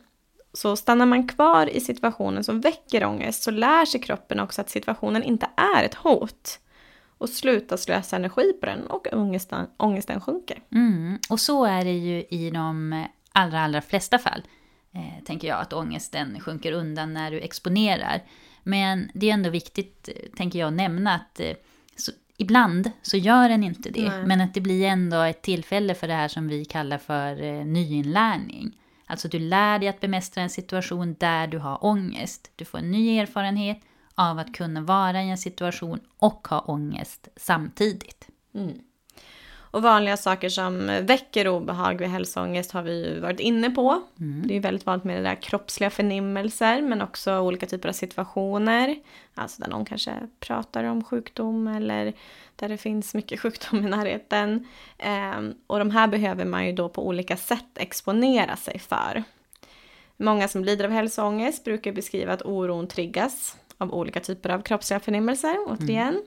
Så stannar man kvar i situationen som väcker ångest så lär sig kroppen också att situationen inte är ett hot. Och slutar slösa energi på den och ångesten, ångesten sjunker. Mm. Och så är det ju i de allra, allra flesta fall. Eh, tänker jag att ångesten sjunker undan när du exponerar. Men det är ändå viktigt, eh, tänker jag, att nämna att eh, så, ibland så gör den inte det. Nej. Men att det blir ändå ett tillfälle för det här som vi kallar för eh, nyinlärning. Alltså du lär dig att bemästra en situation där du har ångest. Du får en ny erfarenhet av att kunna vara i en situation och ha ångest samtidigt. Och vanliga saker som väcker obehag vid hälsoångest har vi ju varit inne på. Det är ju väldigt vanligt med det där kroppsliga förnimmelser men också olika typer av situationer. Alltså där någon kanske pratar om sjukdom eller där det finns mycket sjukdom i närheten. Ehm, och de här behöver man ju då på olika sätt exponera sig för. Många som lider av hälsoångest brukar beskriva att oron triggas av olika typer av kroppsliga förnimmelser, återigen.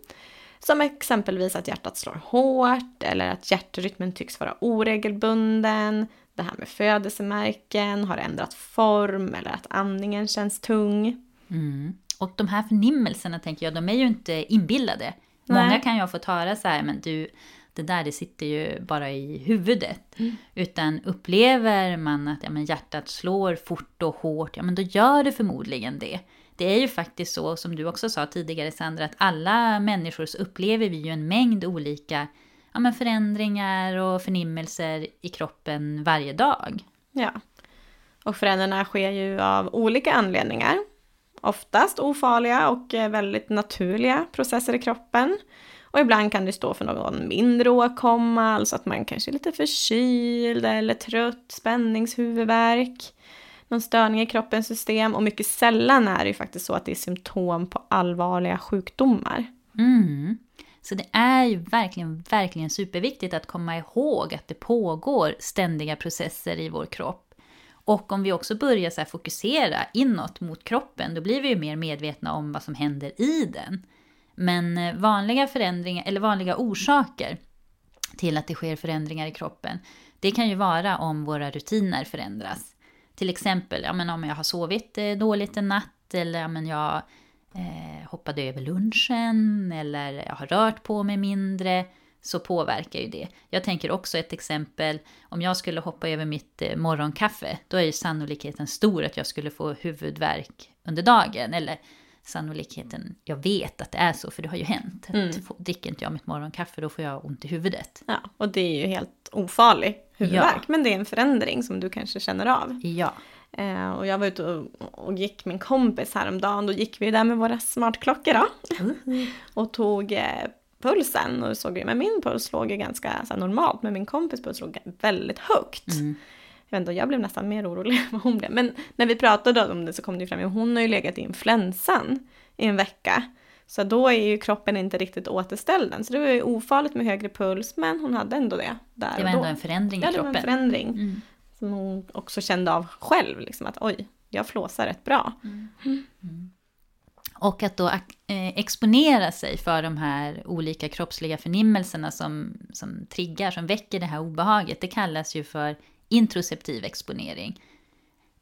Som exempelvis att hjärtat slår hårt eller att hjärtrytmen tycks vara oregelbunden. Det här med födelsemärken har ändrat form eller att andningen känns tung. Mm. Och de här förnimmelserna tänker jag, de är ju inte inbillade. Nej. Många kan ju ha fått höra så här, men du, det där det sitter ju bara i huvudet. Utan upplever man att ja, men hjärtat slår fort och hårt, ja men då gör det förmodligen det. Det är ju faktiskt så, som du också sa tidigare Sandra, att alla människor så upplever vi ju en mängd olika ja, men förändringar och förnimmelser i kroppen varje dag. Ja. Och förändringarna sker ju av olika anledningar. Oftast ofarliga och eh, väldigt naturliga processer i kroppen. Och ibland kan det stå för någon mindre åkomma, alltså att man kanske är lite förkyld eller trött, spänningshuvudvärk, någon störning i kroppens system och mycket sällan är det ju faktiskt så att det är symptom på allvarliga sjukdomar. Mm. Så det är ju verkligen, verkligen superviktigt att komma ihåg att det pågår ständiga processer i vår kropp. Och om vi också börjar så här fokusera inåt mot kroppen, då blir vi ju mer medvetna om vad som händer i den. Men eh, vanliga förändringar, eller vanliga orsaker till att det sker förändringar i kroppen, det kan ju vara om våra rutiner förändras. Till exempel ja, men om jag har sovit eh, dåligt en natt eller ja, men jag eh, hoppade över lunchen eller jag har rört på mig mindre så påverkar ju det. Jag tänker också ett exempel, om jag skulle hoppa över mitt eh, morgonkaffe, då är ju sannolikheten stor att jag skulle få huvudvärk under dagen. Eller sannolikheten, jag vet att det är så, för det har ju hänt. Få- Dricker inte jag mitt morgonkaffe, då får jag ont i huvudet. Ja, och det är ju helt ofarlig huvudvärk, men det är en förändring som du kanske känner av. Ja. Eh, och jag var ute och, och gick med en kompis häromdagen, då gick vi där med våra smartklockor då. och tog eh, pulsen och såg men min puls låg ju ganska här, normalt, men min kompis puls låg väldigt högt. Jag, vet inte, jag blev nästan mer orolig än vad hon blev. Men när vi pratade om det så kom det ju fram, att hon har ju legat i influensan i en vecka. Så då är ju kroppen inte riktigt återställd än. Så det var ju ofarligt med högre puls, men hon hade ändå det där Det var då. ändå en förändring Ja, i det var en kroppen. förändring. Mm. Som hon också kände av själv, liksom att oj, jag flåsar rätt bra. Och att då eh, exponera sig för de här olika kroppsliga förnimmelserna som, som triggar, som väcker det här obehaget, det kallas ju för introceptiv exponering.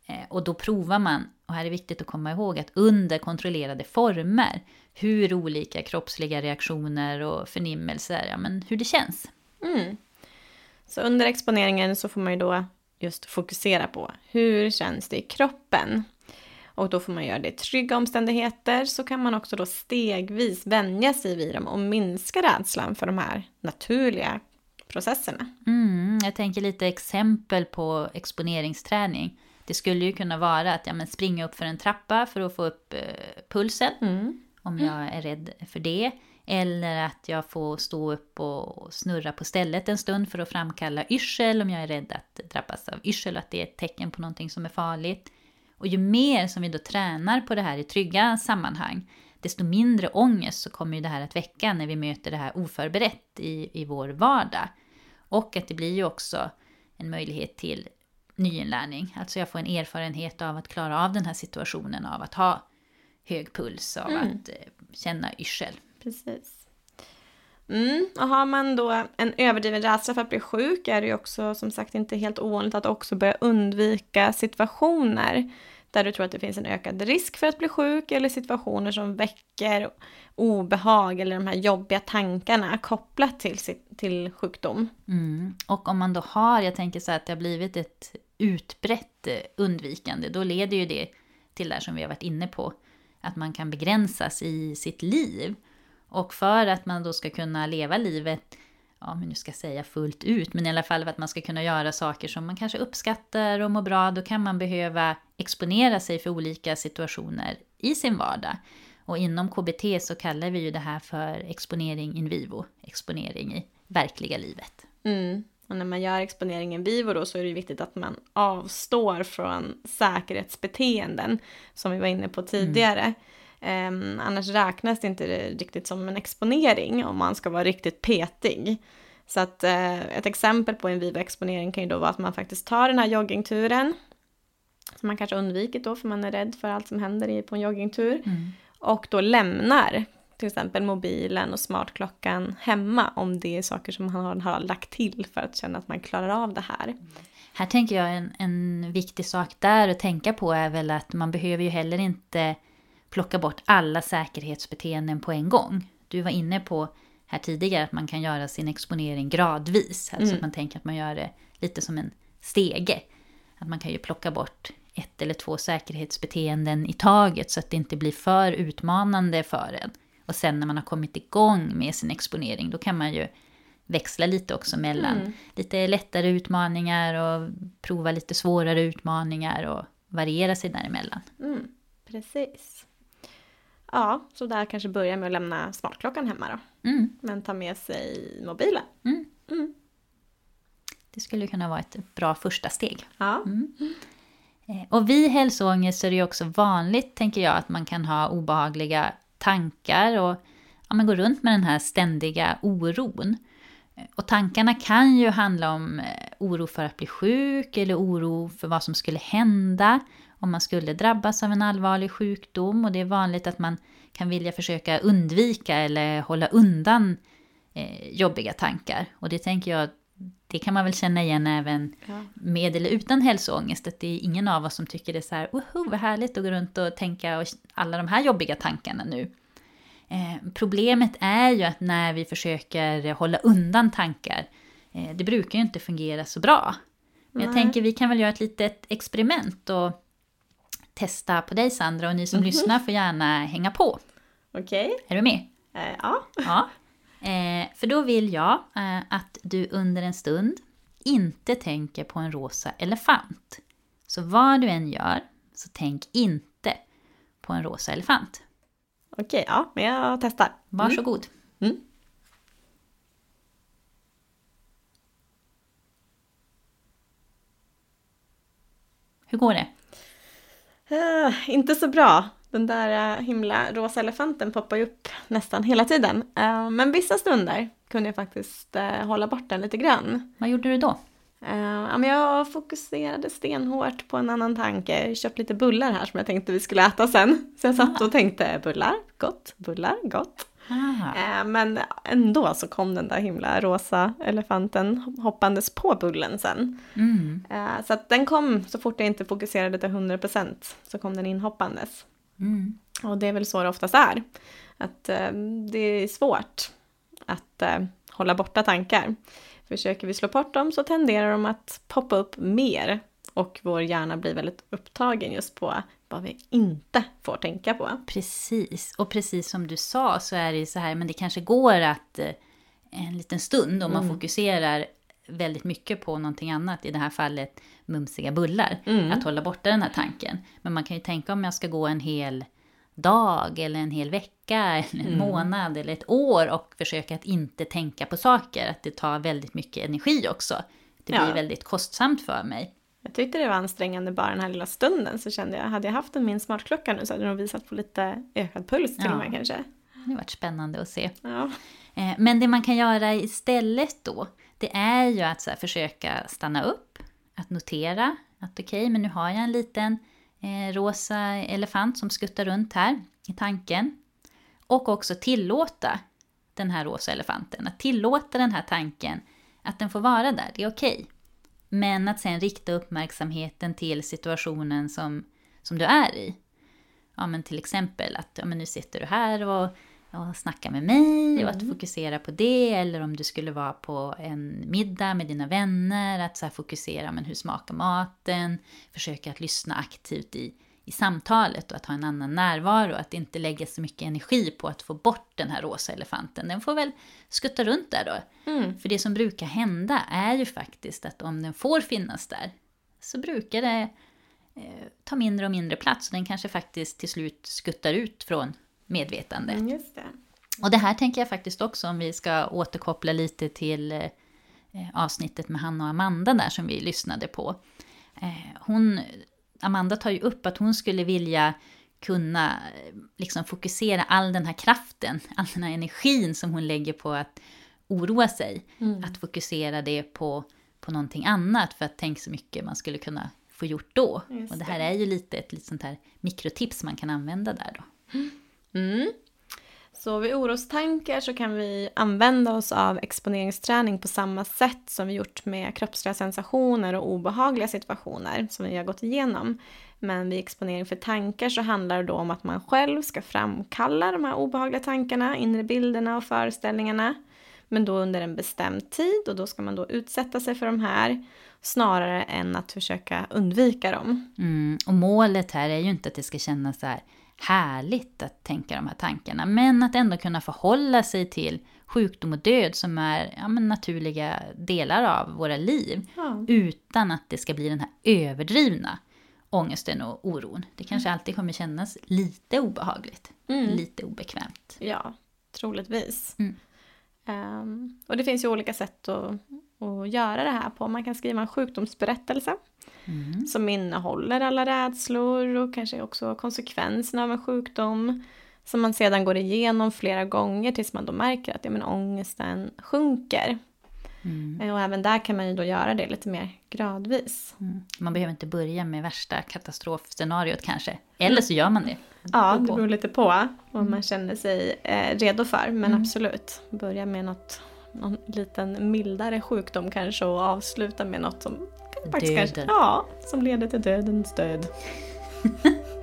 Eh, och då provar man, och här är det viktigt att komma ihåg att under kontrollerade former, hur olika kroppsliga reaktioner och förnimmelser, ja men hur det känns. Mm. Så under exponeringen så får man ju då just fokusera på hur känns det i kroppen. Och då får man göra det i trygga omständigheter så kan man också då stegvis vänja sig vid dem och minska rädslan för de här naturliga processerna. Mm, jag tänker lite exempel på exponeringsträning. Det skulle ju kunna vara att ja, men springa upp för en trappa för att få upp eh, pulsen. Om jag är rädd för det. Eller att jag får stå upp och snurra på stället en stund för att framkalla yrsel om jag är rädd att drabbas av yrsel, att det är ett tecken på någonting som är farligt. Och ju mer som vi då tränar på det här i trygga sammanhang, desto mindre ångest så kommer ju det här att väcka när vi möter det här oförberett i, i vår vardag. Och att det blir ju också en möjlighet till nyinlärning. Alltså jag får en erfarenhet av att klara av den här situationen av att ha hög puls, av mm. att eh, känna yrsel. Precis. Mm. Och har man då en överdriven rädsla för att bli sjuk är det ju också som sagt inte helt ovanligt att också börja undvika situationer där du tror att det finns en ökad risk för att bli sjuk eller situationer som väcker obehag eller de här jobbiga tankarna kopplat till, till sjukdom. Mm. Och om man då har, jag tänker så att det har blivit ett utbrett eh, undvikande, då leder ju det till det som vi har varit inne på, att man kan begränsas i sitt liv. Och för att man då ska kunna leva livet, ja men nu ska jag säga fullt ut, men i alla fall för att man ska kunna göra saker som man kanske uppskattar och mår bra, då kan man behöva exponera sig för olika situationer i sin vardag. Och inom KBT så kallar vi ju det här för exponering in vivo, exponering i verkliga livet. Mm. Och när man gör exponering in vivo då så är det viktigt att man avstår från säkerhetsbeteenden som vi var inne på tidigare. Mm. Um, annars räknas det inte riktigt som en exponering om man ska vara riktigt petig. Så att uh, ett exempel på en vivo-exponering kan ju då vara att man faktiskt tar den här joggingturen, som man kanske undvikit då för man är rädd för allt som händer på en joggingtur, mm. och då lämnar till exempel mobilen och smartklockan hemma om det är saker som man har lagt till för att känna att man klarar av det här. Här tänker jag en, en viktig sak där att tänka på är väl att man behöver ju heller inte plocka bort alla säkerhetsbeteenden på en gång. Du var inne på här tidigare att man kan göra sin exponering gradvis. Alltså mm. att man tänker att man gör det lite som en stege. Att man kan ju plocka bort ett eller två säkerhetsbeteenden i taget så att det inte blir för utmanande för en. Och sen när man har kommit igång med sin exponering då kan man ju växla lite också mellan mm. lite lättare utmaningar och prova lite svårare utmaningar och variera sig däremellan. Mm, precis. Ja, så där kanske börja med att lämna smartklockan hemma då. Mm. Men ta med sig mobilen. Mm. Mm. Det skulle kunna vara ett bra första steg. Ja. Mm. Eh, och vid hälsoångest så är det ju också vanligt, tänker jag, att man kan ha obehagliga tankar och ja, men gå runt med den här ständiga oron. Och tankarna kan ju handla om eh, oro för att bli sjuk eller oro för vad som skulle hända om man skulle drabbas av en allvarlig sjukdom och det är vanligt att man kan vilja försöka undvika eller hålla undan eh, jobbiga tankar. Och det tänker jag, det kan man väl känna igen även ja. med eller utan hälsoångest. Att det är ingen av oss som tycker det är så här, woho vad härligt att gå runt och tänka och alla de här jobbiga tankarna nu. Eh, problemet är ju att när vi försöker hålla undan tankar, eh, det brukar ju inte fungera så bra. Men jag tänker vi kan väl göra ett litet experiment och testa på dig Sandra och ni som mm -hmm. lyssnar får gärna hänga på. Okej. Okay. Är du med? Eh, ja. ja. Eh, för då vill jag eh, att du under en stund inte tänker på en rosa elefant. Så vad du än gör, så tänk inte på en rosa elefant. Okej, okay, ja, men jag testar. Mm. Varsågod. Mm. Hur går det? Uh, inte så bra. Den där uh, himla rosa elefanten poppar ju upp nästan hela tiden. Uh, men vissa stunder kunde jag faktiskt hålla bort den lite grann. Vad gjorde du då? Jag fokuserade stenhårt på en annan tanke. Jag köpte lite bullar här som jag tänkte vi skulle äta sen. Så jag satt och tänkte bullar, gott, bullar, gott. Uh, men ändå så kom den där himla rosa elefanten hoppandes på bullen sen. Mm. Så att den kom så fort jag inte fokuserade till 100% så kom den inhoppandes. Mm. Och det är väl så det oftast är. Att det är svårt att hålla borta tankar. Försöker vi slå bort dem så tenderar de att poppa upp mer och vår hjärna blir väldigt upptagen just på vad vi inte får tänka på. Precis, och precis som du sa så är det ju så här, men det kanske går att eh, en liten stund om man mm. fokuserar väldigt mycket på någonting annat, i det här fallet mumsiga bullar, mm. att hålla borta den här tanken. Men man kan ju tänka om jag ska gå en hel dag eller en hel vecka eller en mm. månad eller ett år och försöka att inte tänka på saker. Att det tar väldigt mycket energi också. Det blir ja. väldigt kostsamt för mig. Jag tyckte det var ansträngande bara den här lilla stunden så kände jag, hade jag haft en min smartklocka nu så hade det nog visat på lite ökad puls till Ja. och med kanske. Det har varit spännande att se. Ja. Eh, Men det man kan göra istället då, det är ju att så här, försöka stanna upp, att notera att okej, men nu har jag en liten eh, rosa elefant som skuttar runt här i tanken. Och också tillåta den här rosa elefanten, att tillåta den här tanken att den får vara där, det är okej. Men att sen rikta uppmärksamheten till situationen som, som du är i. Ja men till exempel att ja, men nu sitter du här och, och snackar med mig och att fokusera på det. Eller om du skulle vara på en middag med dina vänner, att så fokusera men hur smakar maten? Försöka att lyssna aktivt i, i samtalet och att ha en annan närvaro. Att inte lägga så mycket energi på att få bort den här rosa elefanten. Den får väl skutta runt där då. För det som brukar hända är ju faktiskt att om den får finnas där så brukar det eh, ta mindre och mindre plats. Och den kanske faktiskt till slut skuttar ut från medvetande. Mm, Just det. Och det här tänker jag faktiskt också om vi ska återkoppla lite till eh, avsnittet med Hanna och Amanda där som vi lyssnade på. Eh, hon, Amanda tar ju upp att hon skulle vilja kunna eh, liksom fokusera all den här kraften, all den här energin som hon lägger på att oroa sig. Att fokusera det på, på någonting annat för att tänk så mycket man skulle kunna få gjort då. Just och det här är ju lite ett litet sånt här mikrotips man kan använda där då. Mm. Mm. Så vid orostankar så kan vi använda oss av exponeringsträning på samma sätt som vi gjort med kroppsliga sensationer och obehagliga situationer som vi har gått igenom. Men vid exponering för tankar så handlar det då om att man själv ska framkalla de här obehagliga tankarna, inre bilderna och föreställningarna. Men då under en bestämd tid och då ska man då utsätta sig för de här snarare än att försöka undvika dem. Mm, och målet här är ju inte att det ska kännas så här härligt att tänka de här tankarna, men att ändå kunna förhålla sig till sjukdom och död som är ja, naturliga delar av våra liv, Ja. utan att det ska bli den här överdrivna ångesten och oron. Det kanske alltid kommer kännas lite obehagligt, lite obekvämt. Ja, troligtvis. Mm. Ehm, och det finns ju olika sätt att, att göra det här på. Man kan skriva en sjukdomsberättelse Mm. som innehåller alla rädslor och kanske också konsekvenserna av en sjukdom. Som man sedan går igenom flera gånger tills man då märker att ja, men ångesten sjunker. Mm. Eh, Och även där kan man ju då göra det lite mer gradvis. Mm. Man behöver inte börja med värsta katastrofscenariot kanske, eller så gör man det. Ja, det beror lite på vad man känner sig eh, redo för. Men absolut, börja med något, någon liten mildare sjukdom kanske och avsluta med något som faktiskt kanske, Döden. ja, som leder till dödens död.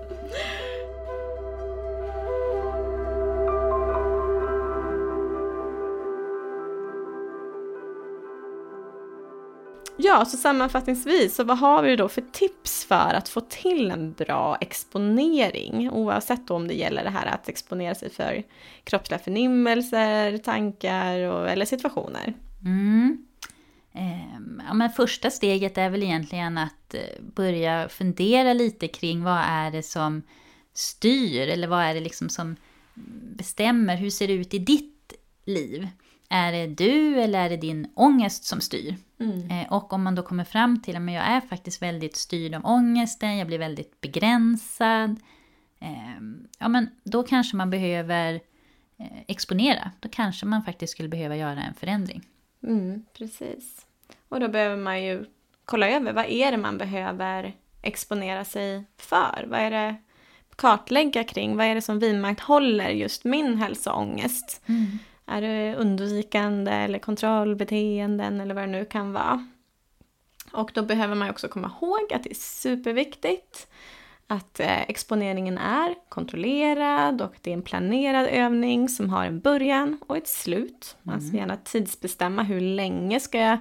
Ja, så sammanfattningsvis, så vad har vi då för tips för att få till en bra exponering? Oavsett om det gäller det här att exponera sig för kroppsliga förnimmelser, tankar och, eller situationer. Mm. Ehm, Ja, men första steget är väl egentligen att eh, börja fundera lite kring vad är det som styr eller vad är det liksom som bestämmer hur ser det ut i ditt liv? Är det du eller är det din ångest som styr? Eh, Och om man då kommer fram till att jag är faktiskt väldigt styrd av ångesten, jag blir väldigt begränsad. ehm, Ja men då kanske man behöver eh, exponera. Då kanske man faktiskt skulle behöva göra en förändring. Mm, precis. Och då behöver man ju kolla över vad är det man behöver exponera sig för? Vad är det kartlägga kring? Vad är det som vidmakthåller just min hälsoångest? Är det undvikande eller kontrollbeteenden eller vad det nu kan vara? Och då behöver man också komma ihåg att det är superviktigt att eh, exponeringen är kontrollerad och det är en planerad övning som har en början och ett slut. Man ska gärna tidsbestämma hur länge ska jag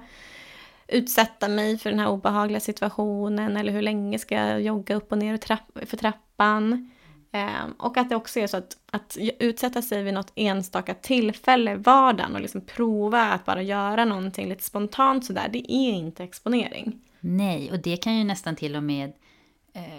utsätta mig för den här obehagliga situationen eller hur länge ska jag jogga upp och ner för trappan. Eh, och att det också är så att, att utsätta sig vid något enstaka tillfälle i vardagen och liksom prova att bara göra någonting lite spontant sådär, det är inte exponering. Nej, och det kan ju nästan till och med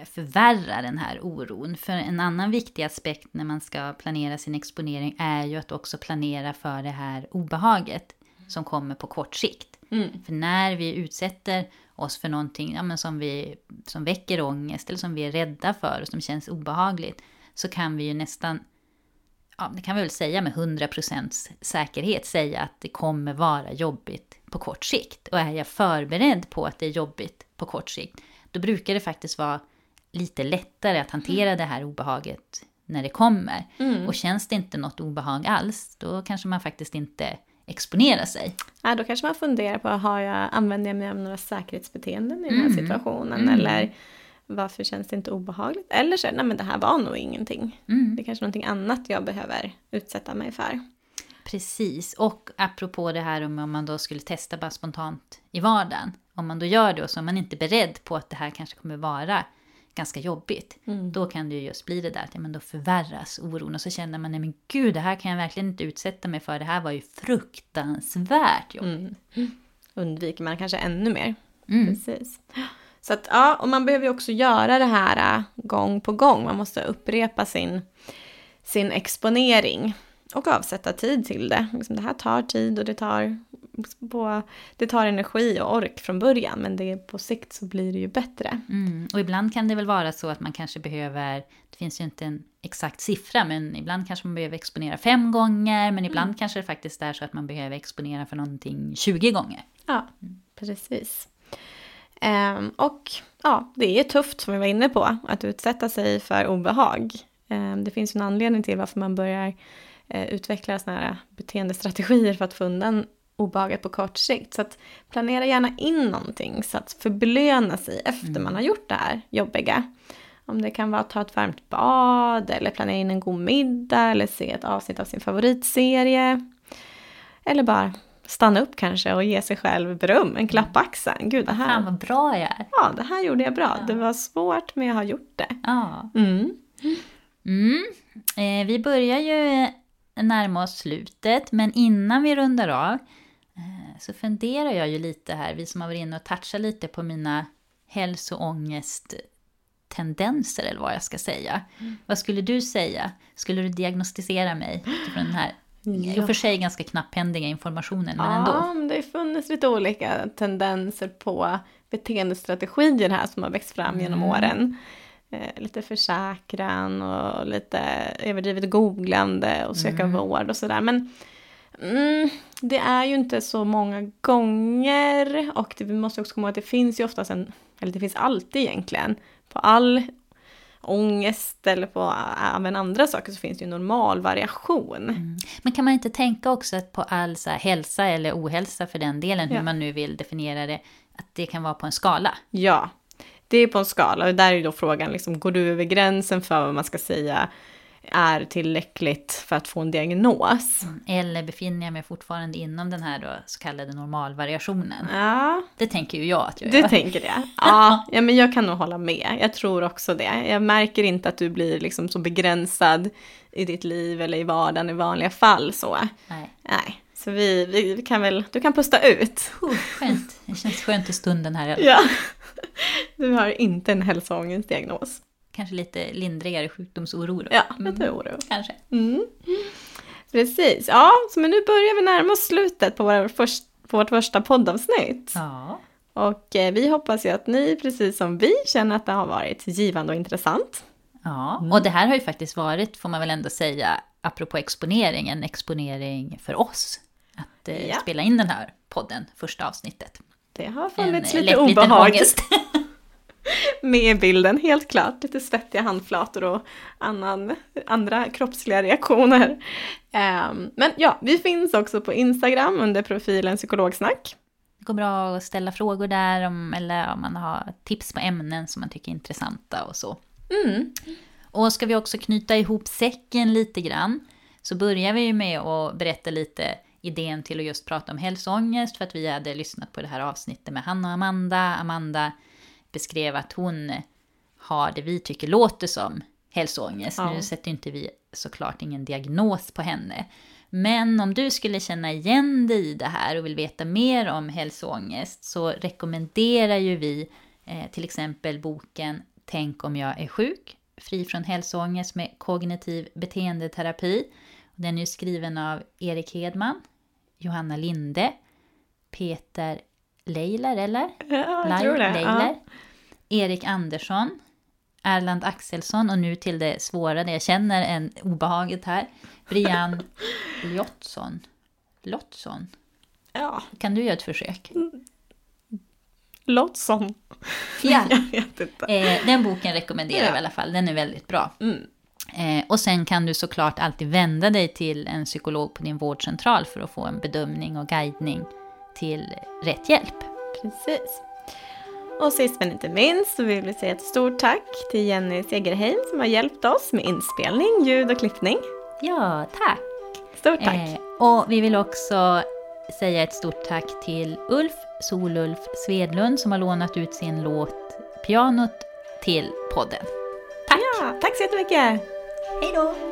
förvärra den här oron. För en annan viktig aspekt när man ska planera sin exponering är ju att också planera för det här obehaget som kommer på kort sikt. Mm. För när vi utsätter oss för någonting ja, men som, vi, som väcker ångest eller som vi är rädda för och som känns obehagligt så kan vi ju nästan, ja, det kan vi väl säga med 100% säkerhet säga att det kommer vara jobbigt på kort sikt. Och är jag förberedd på att det är jobbigt på kort sikt, då brukar det faktiskt vara lite lättare att hantera det här obehaget när det kommer. Och känns det inte något obehag alls, då kanske man faktiskt inte exponerar sig. Ja, då kanske man funderar på, har jag, använder jag mig av några säkerhetsbeteenden i den här Mm. situationen? Eller varför känns det inte obehagligt? Eller så, nej men det här var nog ingenting. Mm. Det är kanske är någonting annat jag behöver utsätta mig för. Precis, och apropå det här om om man då skulle testa bara spontant i vardagen. Om man då gör det och så är man inte beredd på att det här kanske kommer vara ganska jobbigt. Då kan det ju just bli det där att ja, men då förvärras oron och så känner man nej men gud det här kan jag verkligen inte utsätta mig för. Det här var ju fruktansvärt jobbigt. Undviker man kanske ännu mer. Mm. Precis. Så att ja, och man behöver ju också göra det här äh, gång på gång. Man måste upprepa sin, sin exponering och avsätta tid till det. Liksom det här tar tid och det tar, på, det tar energi och ork från början. Men det, på sikt så blir det ju bättre. Mm. Och ibland kan det väl vara så att man kanske behöver, det finns ju inte en exakt siffra, men ibland kanske man behöver exponera fem gånger, men ibland kanske det faktiskt är så att man behöver exponera för någonting 20 gånger. Ja, precis. Ehm, och ja, det är tufft som vi var inne på, att utsätta sig för obehag. Ehm, det finns ju en anledning till varför man börjar eh, utveckla såna här beteendestrategier för att få undan obehaget på kort sikt. Så att planera gärna in någonting så att förbelöna sig efter man har gjort det här jobbiga. Om det kan vara att ta ett varmt bad eller planera in en god middag eller se ett avsnitt av sin favoritserie. Eller bara stanna upp kanske och ge sig själv beröm, en klapp på axeln. Gud, det Fan här, vad bra jag är! ja, det här gjorde jag bra. Det var svårt, men jag har gjort det. Ja. Mm. Mm. Eh, vi börjar ju närma oss slutet, men innan vi rundar av eh, så funderar jag ju lite här, vi som har varit inne och touchat lite på mina hälsoångesttendenser eller vad jag ska säga. Vad skulle du säga? Skulle du diagnostisera mig utifrån den här, i och för sig ganska knapphändiga informationen, men ändå. Ja, det har funnits lite olika tendenser på beteendestrategier här som har växt fram genom åren. Eh, lite försäkran och lite överdrivet googlande och söka vård och sådär. Men mm, det är ju inte så många gånger och det, vi måste också komma ihåg att det finns ju oftast en, eller det finns alltid egentligen, på all ångest eller på även andra saker så finns det ju normal variation. Men kan man inte tänka också att på all så här, hälsa eller ohälsa för den delen, hur Ja. man nu vill definiera det, att det kan vara på en skala? Ja, det är på en skala. Och där är ju då frågan, liksom, går du över gränsen för vad man ska säga är tillräckligt för att få en diagnos? Eller befinner jag mig fortfarande inom den här då så kallade normalvariationen? Ja, Det tänker ju jag att jag du gör. tänker det? Ja, ja, men jag kan nog hålla med. Jag tror också det. Jag märker inte att du blir liksom så begränsad i ditt liv eller i vardagen i vanliga fall så. Nej. Nej, så vi, vi vi kan väl, du kan pusta ut. Oh, skönt. Det känns skönt i stunden här. Ja. Du har inte en hälsoångestdiagnos. Kanske lite lindrigare sjukdomsoro då. Ja, lite oro. Kanske. Mm. Precis, ja, så men nu börjar vi närma oss slutet på, vår först, på vårt första poddavsnitt. Ja. Och eh, vi hoppas ju att ni, precis som vi, känner att det har varit givande och intressant. ja. Och det här har ju faktiskt varit, får man väl ändå säga, apropå exponering, en exponering för oss. Att eh, Ja. spela in den här podden, första avsnittet. Det har En funnits eh, lite lätt obehag med i bilden, helt klart. Lite svettiga handflator och annan, andra kroppsliga reaktioner. Ehm, men ja, vi finns också på Instagram under profilen psykologsnack. Det går bra att ställa frågor där, om, eller om man har tips på ämnen som man tycker är intressanta och så. Mm. Och ska vi också knyta ihop säcken lite grann, så börjar vi ju med att berätta lite idén till att just prata om hälsoångest, för att vi hade lyssnat på det här avsnittet med Hanna och Amanda. Amanda beskrev att hon har det vi tycker låter som hälsoångest. Ja. Nu sätter inte vi såklart ingen diagnos på henne. Men om du skulle känna igen dig i det här och vill veta mer om hälsoångest så rekommenderar ju vi eh, till exempel boken Tänk om jag är sjuk, fri från hälsoångest med kognitiv beteendeterapi. Den är skriven av Erik Hedman, Johanna Linde, Peter Leiler, eller? Ja, jag tror det. Leiler, Ja. Erik Andersson, Erland Axelsson och nu till det svåra, det jag känner en obehaget här, Brian Lottsson. Lottsson? ja, Kan du göra ett försök? Lottsson. Ja. Jag vet inte. Eh, den boken rekommenderar Ja. vi i alla fall, den är väldigt bra. Mm. Eh, och sen kan du såklart alltid vända dig till en psykolog på din vårdcentral för att få en bedömning och guidning till rätt hjälp. Precis. Och sist men inte minst så vill vi säga ett stort tack till Jenny Segerheim som har hjälpt oss med inspelning, ljud och klippning. Ja, tack! Stort tack! Eh, och vi vill också säga ett stort tack till Ulf Solulf Svedlund som har lånat ut sin låt Pianot till podden. Tack! Ja, tack så jättemycket! Hej då!